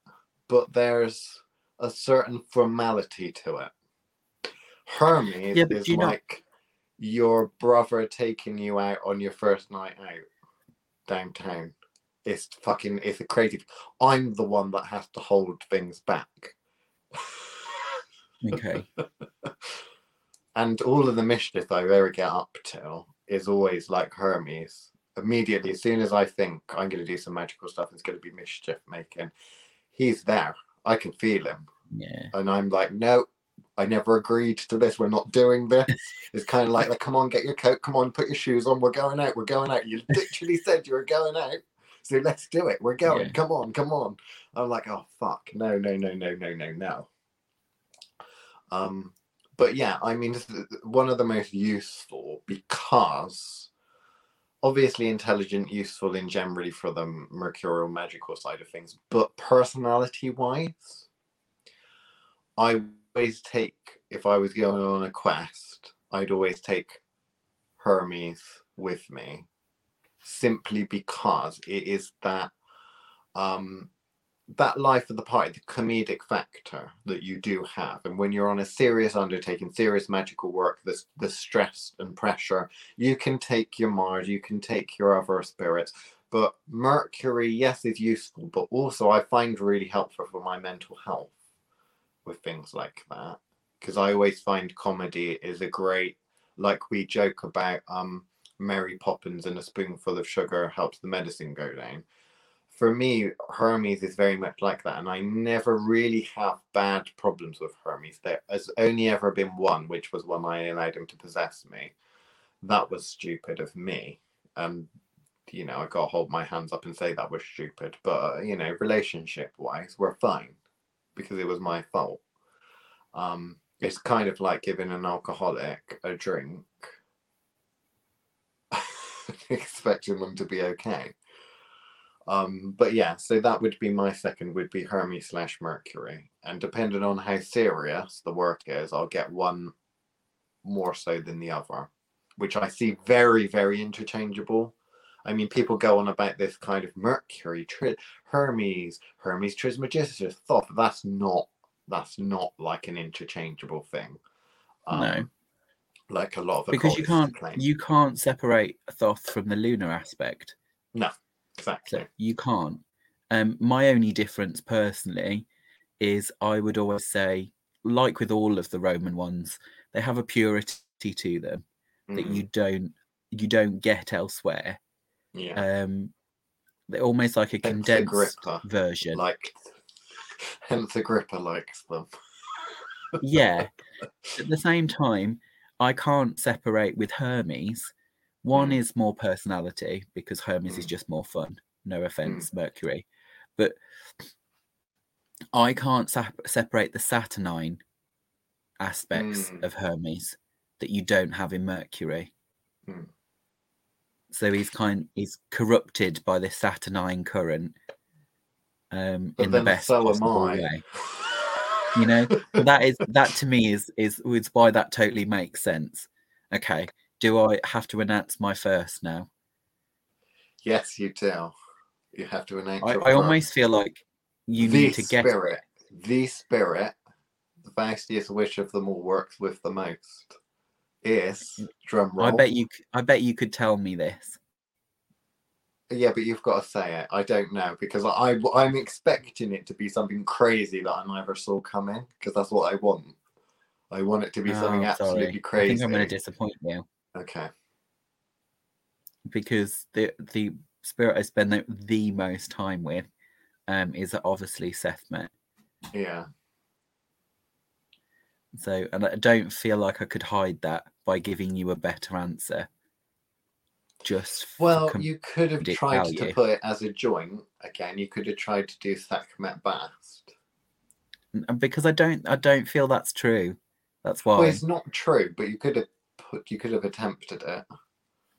but there's a certain formality to it. Hermes yeah, is like know... your brother taking you out on your first night out downtown. It's fucking it's a crazy. I'm the one that has to hold things back. Okay. and all of the mischief I ever get up to is always like Hermes immediately, as soon as I think I'm going to do some magical stuff, it's going to be mischief making. He's there. I can feel him. Yeah. And I'm like, no, I never agreed to this. We're not doing this. It's kind of like, like, come on, get your coat. Come on, put your shoes on. We're going out. We're going out. You literally said you were going out. So let's do it. We're going. Yeah. Come on, come on. I'm like, oh fuck. No, no, no, no, no, no, no. Um, but yeah, I mean, one of the most useful because obviously intelligent, useful in generally for the mercurial magical side of things, but personality wise, I always take if I was going on a quest, I'd always take Hermes with me simply because it is that um that life of the party, the comedic factor that you do have. And when you're on a serious undertaking, serious magical work, the, the stress and pressure, you can take your Mars, you can take your other spirits. But Mercury, yes, is useful, but also I find really helpful for my mental health with things like that. because I always find comedy is a great, like we joke about, um, Mary Poppins and a spoonful of sugar helps the medicine go down. For me, Hermes is very much like that, and I never really have bad problems with Hermes. There has only ever been one, which was when I allowed him to possess me. That was stupid of me. And you know, I got to hold my hands up and say that was stupid. But, you know, relationship wise, we're fine because it was my fault. Um, it's kind of like giving an alcoholic a drink, expecting them to be okay. Um, but yeah, so that would be my second would be Hermes slash Mercury. And depending on how serious the work is, I'll get one more so than the other, which I see very, very interchangeable I mean, people go on about this kind of Mercury, tri- Hermes, Hermes Trismegistus, Thoth. That's not that's not like an interchangeable thing. Um, no, like a lot of because you can't claim. you can't separate Thoth from the lunar aspect. No, exactly. So you can't. Um, my only difference personally is I would always say, like with all of the Roman ones, they have a purity to them mm. that you don't you don't get elsewhere. Yeah. Um, they're almost like a hence condensed version. Like, hence Agrippa likes them. yeah. At the same time, I can't separate with Hermes. One mm. is more personality because Hermes mm. is just more fun. No offense, mm. Mercury, but I can't sa- separate the Saturnine aspects hmm. of Hermes that you don't have in Mercury. So he's kind he's corrupted by this Saturnine current um, in the best so possible way. You know, that is that to me is is is why that totally makes sense. Okay, do I have to announce my first now? Yes, you do. You have to announce. I, I almost feel like you the need to get spirit. The spirit, the fastest wish of them all works with the most is drum roll. I bet you. I bet you could tell me this. Yeah, but you've got to say it. I don't know because I I'm expecting it to be something crazy that I never saw coming because that's what I want. I want it to be oh, something absolutely sorry. crazy. I think I'm going to disappoint you. Okay. Because the the spirit I spend the, the most time with um is obviously Sekhmet. Yeah. So, and I don't feel like I could hide that by giving you a better answer. Just well, you could have tried value. to put it as a joint again. You could have tried to do Sekhmet Bast. Because I don't, I don't feel that's true. That's why. Well, it's not true, but you could have you could have attempted it.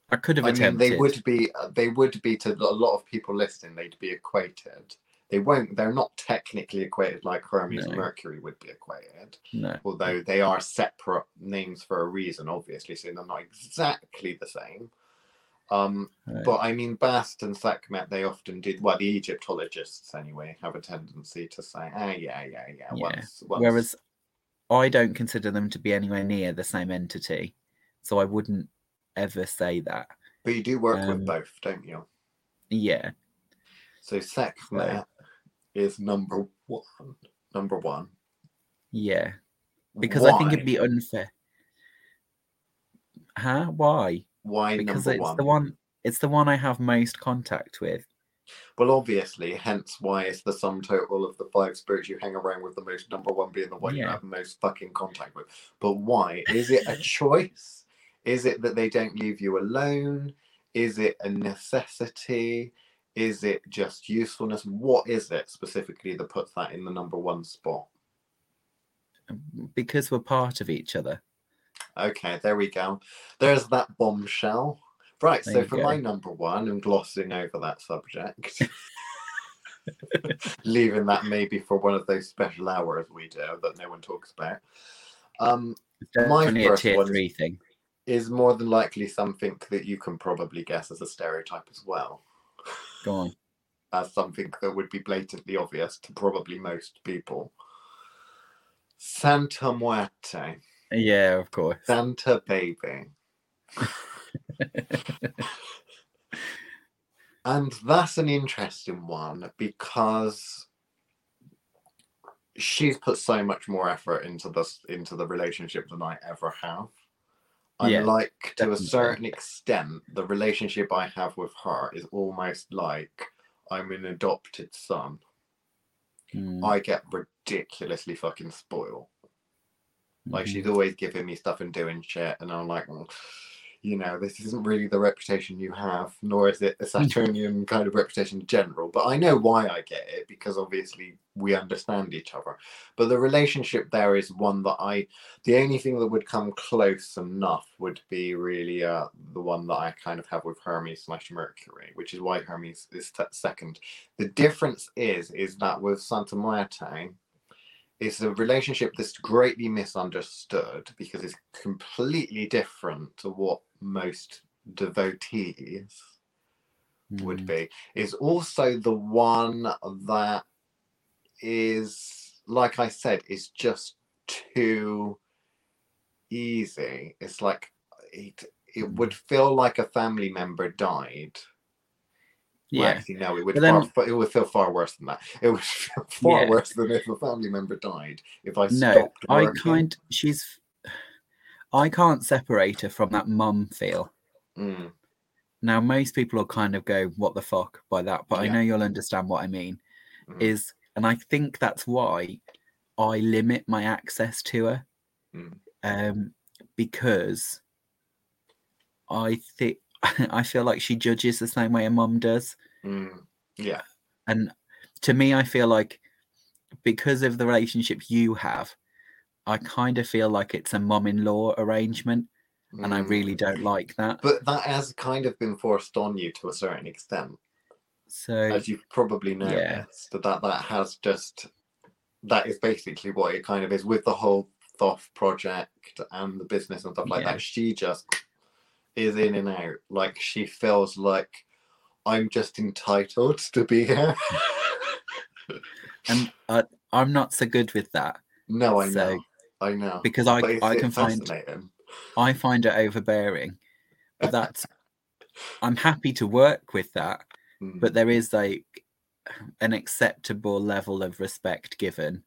I could have I attempted. Mean, they would be, they would be to a lot of people listening. They'd be equated they won't they're not technically equated like hermes no. and mercury would be equated no. although they are separate names for a reason obviously so they're not exactly the same um, right. but i mean bast and sekhmet they often did well the egyptologists anyway have a tendency to say ah yeah yeah yeah, yeah. Once, once... whereas i don't consider them to be anywhere near the same entity so i wouldn't ever say that but you do work um, with both don't you yeah so Sekhmet is number one. Number one. Yeah. Because Why? I think it'd be unfair. Huh? Why? Why because it's one? the one it's the one I have most contact with. Well, obviously, hence why it's the sum total of the five spirits you hang around with, the most number one being the one yeah. you have most fucking contact with. But why? Is it a choice? Is it that they don't leave you alone? Is it a necessity? Is it just usefulness? What is it specifically that puts that in the number one spot? Because we're part of each other. Okay, there we go. There's that bombshell. Right, there so for go. my number one, and glossing over that subject, leaving that maybe for one of those special hours we do that no one talks about. Um, my first one three thing. Is more than likely something that you can probably guess as a stereotype as well. Go on. As something that would be blatantly obvious to probably most people. Santa Muerte. Yeah, of course. Santa Baby. and that's an interesting one because she's put so much more effort into this into the relationship than I ever have. I'm Yeah, like to a certain extent, the relationship I have with her is almost like I'm an adopted son. Mm, I get ridiculously fucking spoiled. Like mhm. she's always giving me stuff and doing shit, and I'm like, "Mm, you know, this isn't really the reputation you have, nor is it a Saturnian kind of reputation in general. But I know why I get it because obviously we understand each other. But the relationship there is one that I, the only thing that would come close enough would be really uh, the one that I kind of have with Hermes slash Mercury, which is why Hermes is t- second. The difference is, is that with Santa Muerte, it's a relationship that's greatly misunderstood because it's completely different to what most devotees would Mm, be. Is also the one that is, like I said, is just too easy. It's like it, it would feel like a family member died. Well, Yeah, actually, no, it would then- far, it would feel far worse than that. It would feel far Yeah. worse than if a family member died. If I no, stopped I kind she's I can't separate her from that mum feel. Mm, Now most people will kind of go, What the fuck by that, but I know you'll understand what I mean. mm, Is and I think that's why I limit my access to her. mm. Um because I think I feel like she judges the same way a mum does. Mm, yeah. And to me, I feel like because of the relationship you have, I kind of feel like it's a mum in law arrangement. And I mm. really don't like that. But that has kind of been forced on you to a certain extent, So, as you've probably noticed. Yeah. That that that has just that is basically what it kind of is with the whole Thoth project and the business and stuff like Yeah. that. She just is in and out. Like she feels like I'm just entitled to be here. and I, I'm not so good with that no, I So, know. I know. because I, I can find. I find it overbearing. But that's I'm happy to work with that. Mm, But there is like an acceptable level of respect given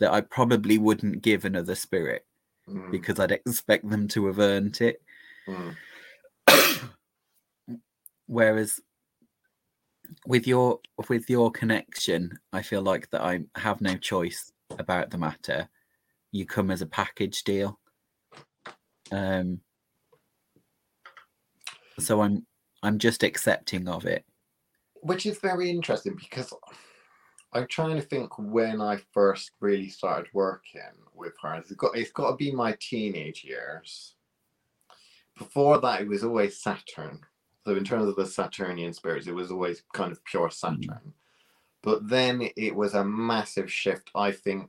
that I probably wouldn't give another spirit mm, because I'd expect them to have earned it. Mm, Whereas with your with your connection, I feel like that I have no choice about the matter. You come as a package deal. Um so I'm I'm just accepting of it. which is very interesting because I'm trying to think when I first really started working with her. It's got it's got to be my teenage years. Before that, it was always Saturn. So in terms of the Saturnian spirits, it was always kind of pure Saturn. But then it was a massive shift. I think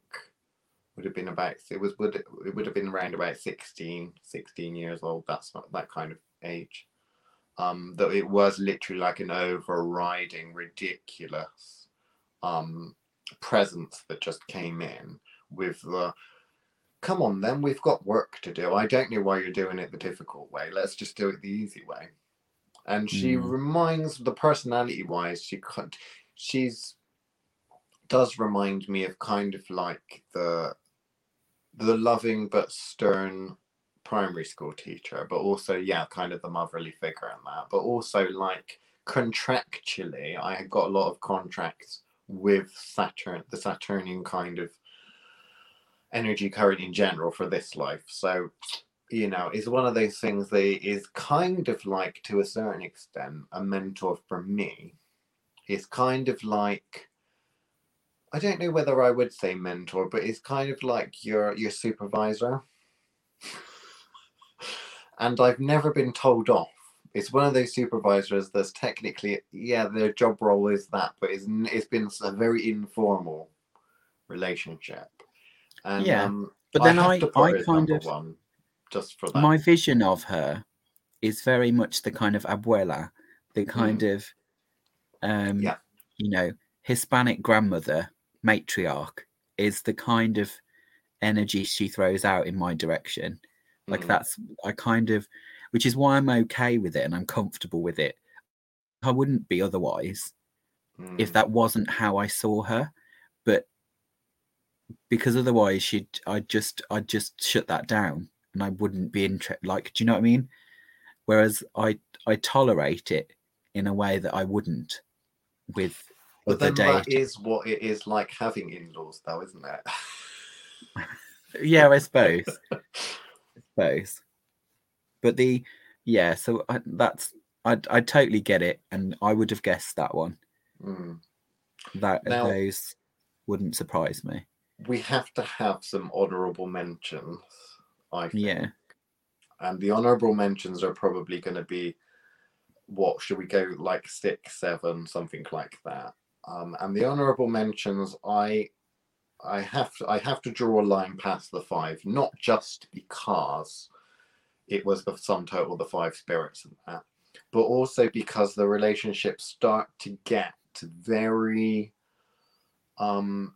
would have been about it was would it would have been around about 16, 16 years old. That's not that kind of age um that it was literally like an overriding ridiculous um presence that just came in with the come on then we've got work to do i don't know why you're doing it the difficult way let's just do it the easy way and she Mm. reminds the personality wise she could she's does remind me of kind of like the the loving but stern primary school teacher, but also, yeah, kind of the motherly figure in that. But also, like, contractually, I had got a lot of contracts with Saturn, the Saturnian kind of energy current in general for this life. So, you know, it's one of those things that is kind of like, to a certain extent, a mentor for me. It's kind of like, I don't know whether I would say mentor, but it's kind of like your your supervisor and I've never been told off. It's one of those supervisors that's technically, yeah, their job role is that, but it's, it's been a very informal relationship. And, Yeah, um, But then I, to put her I as kind of one just for that. my vision of her is very much the kind of abuela, the kind of um Yeah. you know, Hispanic grandmother, matriarch is the kind of energy she throws out in my direction. Like Mm, that's I kind of which is why I'm okay with it and I'm comfortable with it. I wouldn't be otherwise if mm, that wasn't how I saw her. But because otherwise she'd I'd just I'd just shut that down and I wouldn't be interested. Like, do you know what I mean? Whereas I I tolerate it in a way that I wouldn't with. But then the that is what it is like having in-laws, though, isn't it? yeah, I suppose. I suppose. But the yeah, so I, that's I I totally get it, and I would have guessed that one. Mm. That now, those wouldn't surprise me. We have to have some honourable mentions. I think. Yeah. And the honourable mentions are probably going to be what should we go like six, seven, something like that. Um, and the honourable mentions, I I have to I have to draw a line past the five, not just because it was the sum total, of the five spirits and that, but also because the relationships start to get very um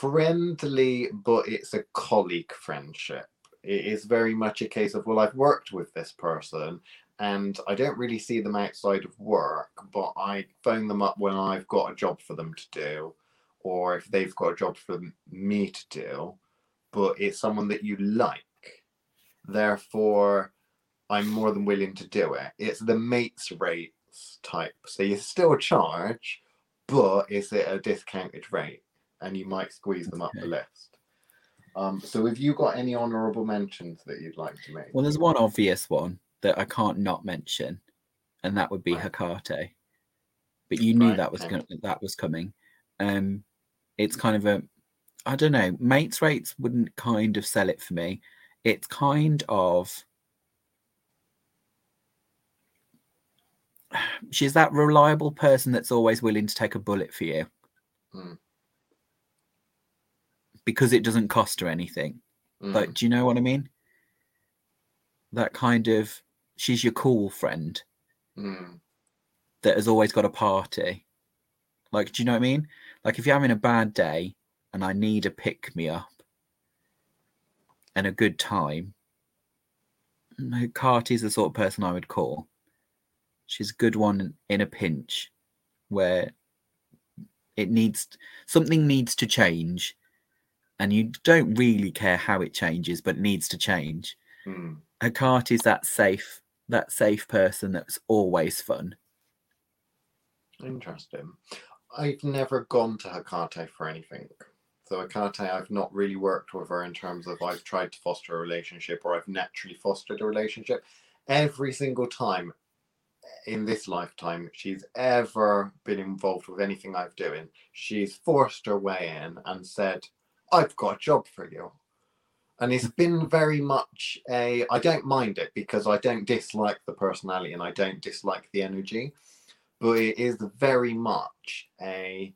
friendly, but it's a colleague friendship. It is very much a case of, well, I've worked with this person and I don't really see them outside of work, but I phone them up when I've got a job for them to do, or if they've got a job for me to do, but it's someone that you like. Therefore, I'm more than willing to do it. It's the mates rates type. So you still charge, but is it a discounted rate and you might squeeze them up the list. Um, so have you got any honourable mentions that you'd like to make? Well, there's one obvious one that I can't not mention, and that would be right. Hecate. But you knew right, that was okay. gonna, that was coming. Um, it's kind of a, I don't know, mates rates wouldn't kind of sell it for me. It's kind of she's that reliable person that's always willing to take a bullet for you. Mm because it doesn't cost her anything. Mm. Like, do you know what I mean? That kind of she's your cool friend mm. that has always got a party. Like, do you know what I mean? Like, if you're having a bad day and I need a pick me up and a good time, Carty's the sort of person I would call. She's a good one in a pinch where it needs something needs to change and you don't really care how it changes, but it needs to change. Mm. is that safe, that safe person that's always fun. Interesting. I've never gone to Hecate for anything. So Hecate, I've not really worked with her in terms of I've tried to foster a relationship or I've naturally fostered a relationship. Every single time in this lifetime she's ever been involved with anything I've doing, she's forced her way in and said, I've got a job for you. And it's been very much a, I don't mind it because I don't dislike the personality and I don't dislike the energy, but it is very much a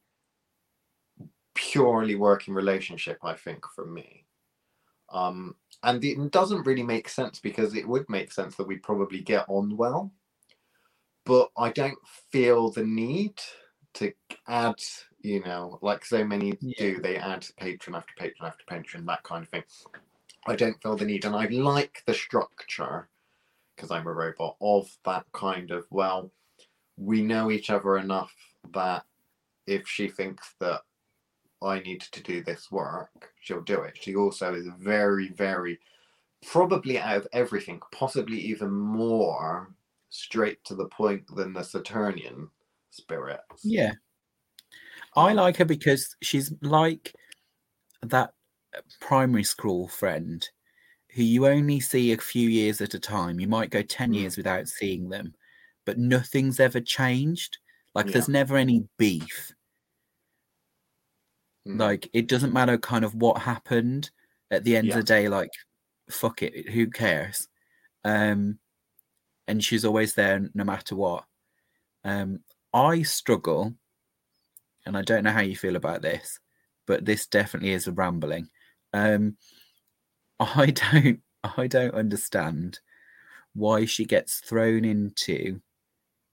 purely working relationship, I think, for me. Um, and it doesn't really make sense because it would make sense that we probably get on well, but I don't feel the need to add you know, like so many yeah. do, they add patron after patron after patron, that kind of thing. I don't feel the need, and I like the structure because I'm a robot of that kind of well, we know each other enough that if she thinks that I need to do this work, she'll do it. She also is very, very probably out of everything, possibly even more straight to the point than the Saturnian spirits. Yeah. I like her because she's like that primary school friend who you only see a few years at a time. You might go 10 mm. years without seeing them, but nothing's ever changed. Like yeah. there's never any beef. Mm. Like it doesn't matter kind of what happened at the end yeah. of the day, like fuck it, who cares? Um and she's always there no matter what. Um I struggle and I don't know how you feel about this, but this definitely is a rambling. Um, I don't, I don't understand why she gets thrown into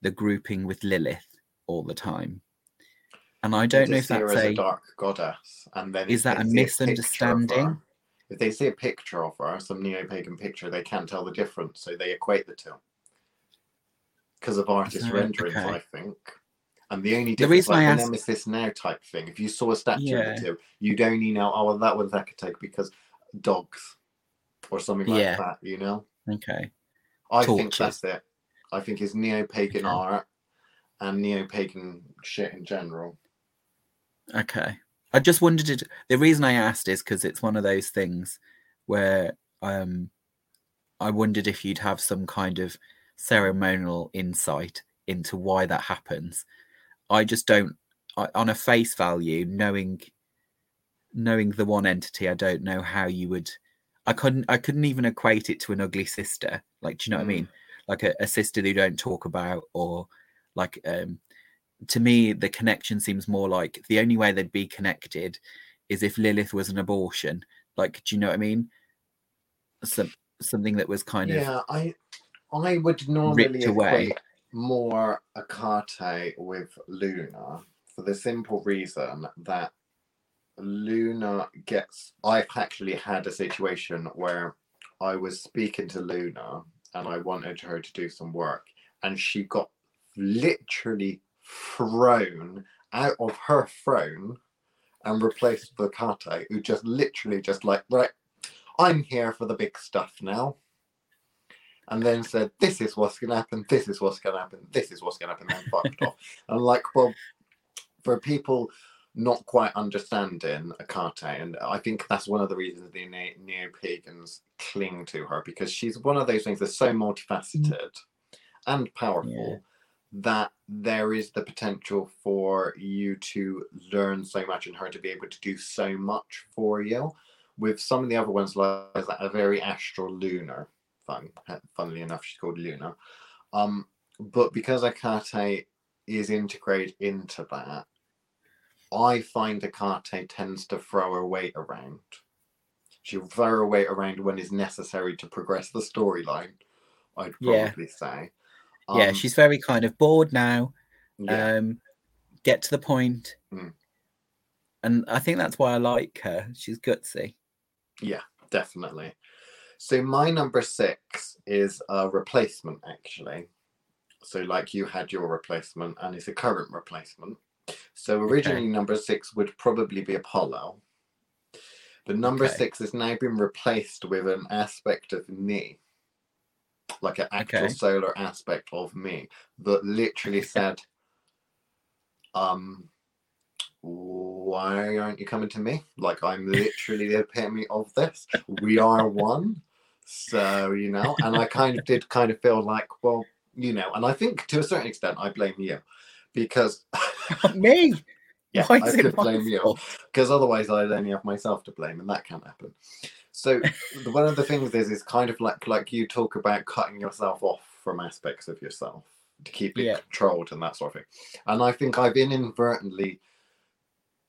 the grouping with Lilith all the time. And I don't know if that's a, a, dark goddess, and then is that a misunderstanding? A if they see a picture of her, some neo-pagan picture, they can't tell the difference, so they equate the two because of artist renderings, okay. I think And the only difference, the like asked... Nemesis Now type thing, if you saw a statue yeah. of the two, you'd only know, oh, well, that one's Hecate because dogs or something like yeah. that, you know? Okay. I think that's it. I think it's neo pagan okay. art and neo pagan shit in general. Okay. I just wondered the reason I asked is because it's one of those things where um I wondered if you'd have some kind of ceremonial insight into why that happens. I just don't I, on a face value knowing knowing the one entity I don't know how you would I couldn't I couldn't even equate it to an ugly sister like do you know mm. what I mean like a, a sister you don't talk about or like um to me the connection seems more like the only way they'd be connected is if Lilith was an abortion like do you know what I mean Some, something that was kind yeah, of yeah I I would normally equate more Hecate with Luna for the simple reason that Luna gets. I've actually had a situation where I was speaking to Luna and I wanted her to do some work, and she got literally thrown out of her throne and replaced with Hecate, who just literally just like, right, I'm here for the big stuff now. And then said, This is what's gonna happen, this is what's gonna happen, this is what's gonna happen, and fucked off. And like, well, for people not quite understanding Hecate, and I think that's one of the reasons the neo pagans cling to her because she's one of those things that's so multifaceted mm. and powerful yeah. that there is the potential for you to learn so much and her to be able to do so much for you. With some of the other ones, like a very astral lunar, fun, funnily enough, she's called Luna. Um, but because Hecate is integrated into that, I find Hecate tends to throw her weight around. She'll throw her weight around when is necessary to progress the storyline. I'd probably yeah. say. Um, yeah, she's very kind of bored now. Yeah. Um, get to the point. Mm. And I think that's why I like her. She's gutsy. Yeah, definitely. So my number six is a replacement, actually. So like you had your replacement, and it's a current replacement. So originally, okay. number six would probably be Apollo. But number okay. six has now been replaced with an aspect of me, like an actual okay. solar aspect of me that literally said, um, why aren't you coming to me? Like I'm literally the epitome of this. We are one. So, you know, and I kind of did kind of feel like, well, you know, and I think to a certain extent I blame you because me. Yeah, Why I could blame you because otherwise I'd only have myself to blame, and that can't happen. So one of the things is is kind of like like you talk about cutting yourself off from aspects of yourself to keep it yeah. controlled and that sort of thing. And I think I've inadvertently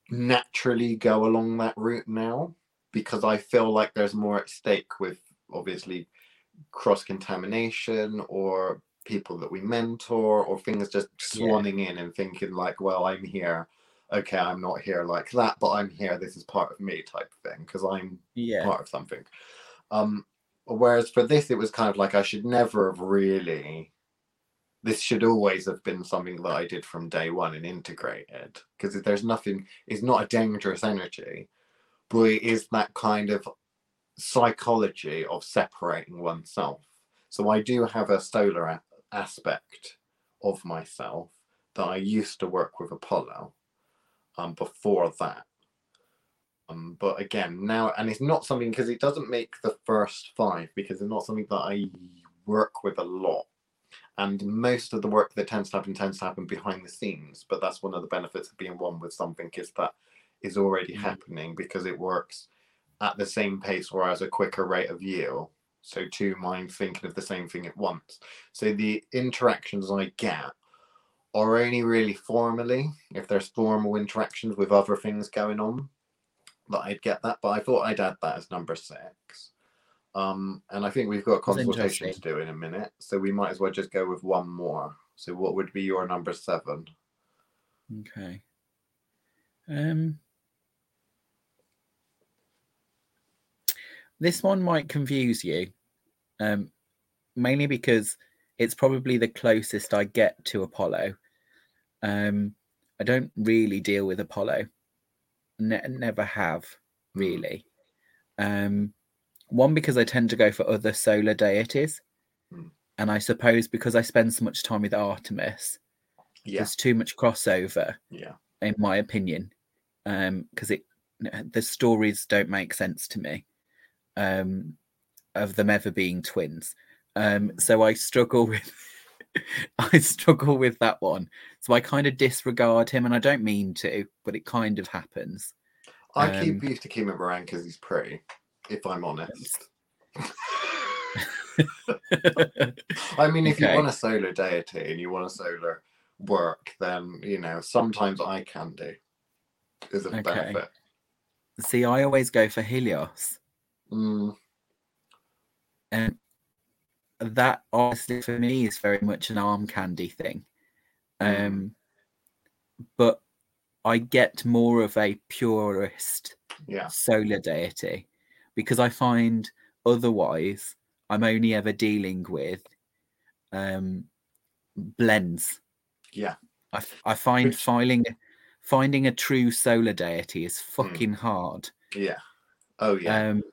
naturally go along that route now because I feel like there's more at stake with obviously cross contamination or people that we mentor or things just swanning yeah. in and thinking like well i'm here okay i'm not here like that but i'm here this is part of me type thing because i'm yeah. part of something um whereas for this it was kind of like i should never have really this should always have been something that i did from day one and integrated because there's nothing it's not a dangerous energy but it is that kind of psychology of separating oneself so I do have a solar aspect of myself that I used to work with Apollo um, before that. Um, but again, now, and it's not something because it doesn't make the first five because it's not something that I work with a lot. And most of the work that tends to happen tends to happen behind the scenes. But that's one of the benefits of being one with something is that is already mm-hmm. happening because it works at the same pace or as a quicker rate of yield so two minds thinking of the same thing at once. So the interactions I get are only really formally, if there's formal interactions with other things going on, that I'd get that. But I thought I'd add that as number six. Um, and I think we've got a consultation to do in a minute, so we might as well just go with one more. So what would be your number seven? Okay. Um This one might confuse you, um, mainly because it's probably the closest I get to Apollo. Um, I don't really deal with Apollo. Ne- never have really. Um, one because I tend to go for other solar deities, Hmm. and I suppose because I spend so much time with Artemis, Yeah. there's too much crossover, Yeah. in my opinion, because it the stories don't make sense to me um, of them ever being twins. Um, so I struggle with I struggle with that one. So I kind of disregard him, and I don't mean to, but it kind of happens. I Um, keep used to keep him around because he's pretty, if I'm honest. I mean, if Okay. you want a solar deity and you want a solar work, then you know sometimes I can do is a Okay. benefit. See, I always go for Helios, Mm, and that honestly for me is very much an arm candy thing. Mm. Um, but I get more of a purist yeah, solar deity because I find otherwise I'm only ever dealing with um, blends. yeah, I, I find Which- filing, finding a true solar deity is fucking hard. yeah. Oh yeah, Um,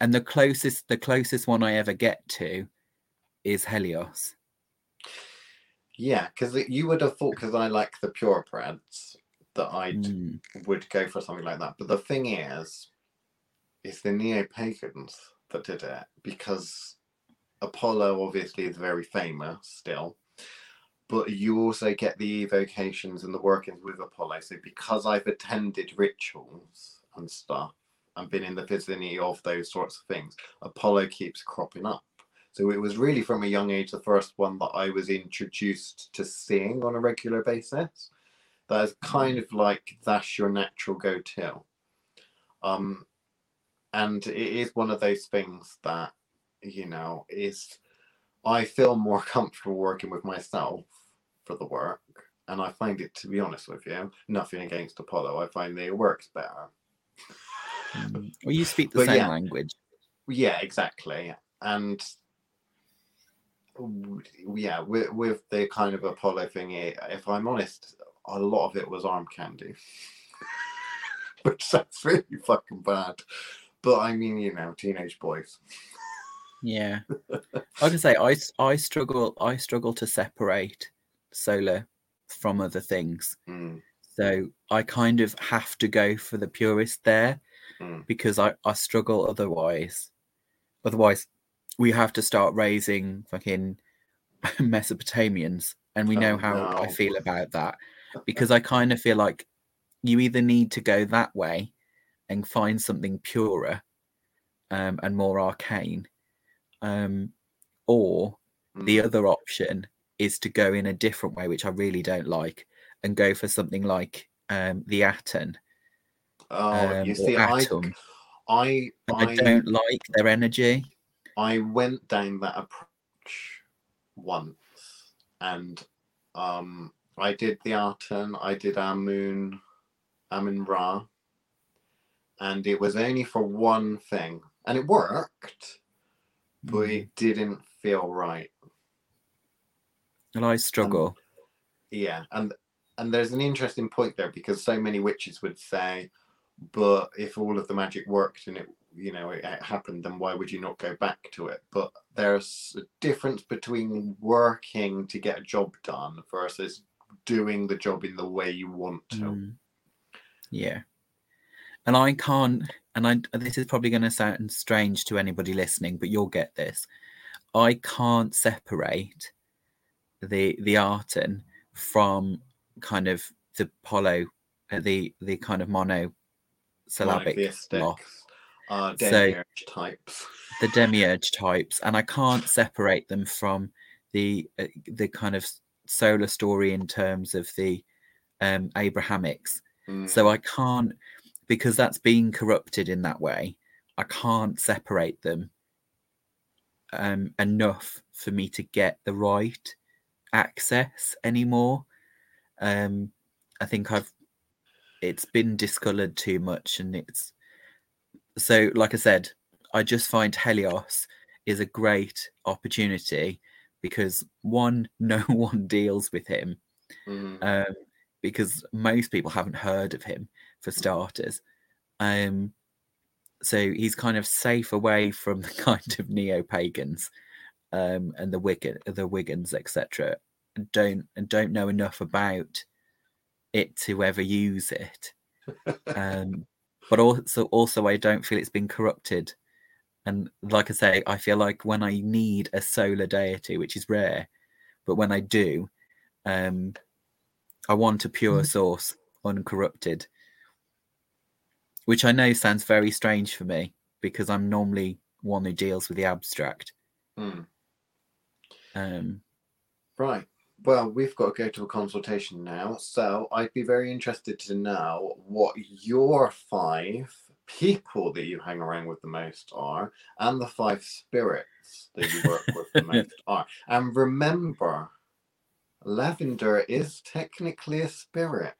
and the closest the closest one I ever get to is Helios. yeah. Because you would have thought, because I like the pure purebreds, that I would Mm, would go for something like that. But the thing is, it's the neo pagans that did it because Apollo obviously is very famous still. But you also get the evocations and the workings with Apollo. So because I've attended rituals and stuff and been in the vicinity of those sorts of things, Apollo keeps cropping up. So it was really from a young age the first one that I was introduced to seeing on a regular basis. That's kind of like that's your natural go-to. Um and it is one of those things that you know is i feel more comfortable working with myself for the work and i find it to be honest with you nothing against apollo. I find that it works better. Well, you speak the But same yeah. language. yeah exactly. And yeah with, with the kind of apollo thing if i'm honest a lot of it was arm candy. Which sounds really fucking bad. But i mean you know teenage boys. Yeah, I I say, I I struggle I struggle to separate solar from other things. Mm, So I kind of have to go for the purist there Mm. because I, I struggle otherwise. Otherwise, we have to start raising fucking Mesopotamians, and we know Oh, how I feel about that because I kind of feel like you either need to go that way and find something purer um, and more arcane, um, or the mm. other option is to go in a different way, which I really don't like, and go for something like um, the Aten oh um, you see i i And I I, don't like their energy. I went down that approach once and um I did the Aten, I did Amun, Amun Ra, and it was only for one thing. And it worked, but Mm. it didn't feel right. And I struggle. Yeah, and and there's an interesting point there because so many witches would say, but if all of the magic worked and it you know it, happened, then why would you not go back to it? But there's a difference between working to get a job done versus doing the job in the way you want to. Mm. Yeah. And I can't, and I this is probably going to sound strange to anybody listening, but you'll get this. I can't separate the the Aten from kind of the Apollo, uh, the the kind of mono syllabic lot, uh, So- types. the demiurge types, and I can't separate them from the uh, the kind of solar story in terms of the um, Abrahamics. Mm, So I can't because that's being corrupted in that way. I can't separate them um, enough for me to get the right access anymore. Um, I think I've it's been discolored too much, and it's so like I said, I just find Helios is a great opportunity because one, no one deals with him. mm, Um, because most people haven't heard of him for starters. Um, so he's kind of safe away from the kind of neo pagans um, and the Wigan, the Wiggins, etc. Don't and don't know enough about it to ever use it. Um, but also, also, I don't feel it's been corrupted. And like I say, I feel like when I need a solar deity, which is rare, but when I do, um, I want a pure mm. source, uncorrupted. Which I know sounds very strange for me because I'm normally one who deals with the abstract. Mm. Um, right. Well, we've got to go to a consultation now. So I'd be very interested to know what your five people that you hang around with the most are and the five spirits that you work with the most are. And remember, lavender is technically a spirit.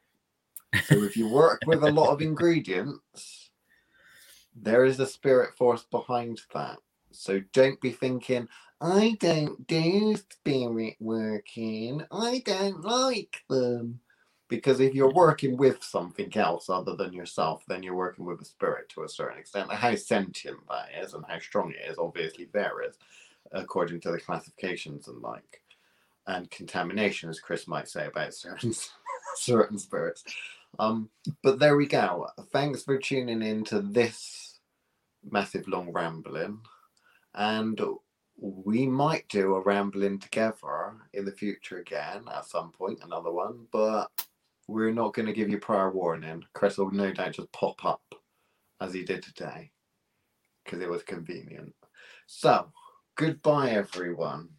So if you work with a lot of ingredients, there is a spirit force behind that. So don't be thinking, I don't do spirit working. I don't like them. Because if you're working with something else other than yourself, then you're working with a spirit to a certain extent. How sentient that is and how strong it is obviously varies according to the classifications and like and contamination, as Chris might say about certain certain spirits. Um, but there we go. Thanks for tuning in to this massive long rambling. And we might do a rambling together in the future again at some point, another one, but we're not going to give you prior warning. Chris will no doubt just pop up as he did today because it was convenient. So, goodbye, everyone.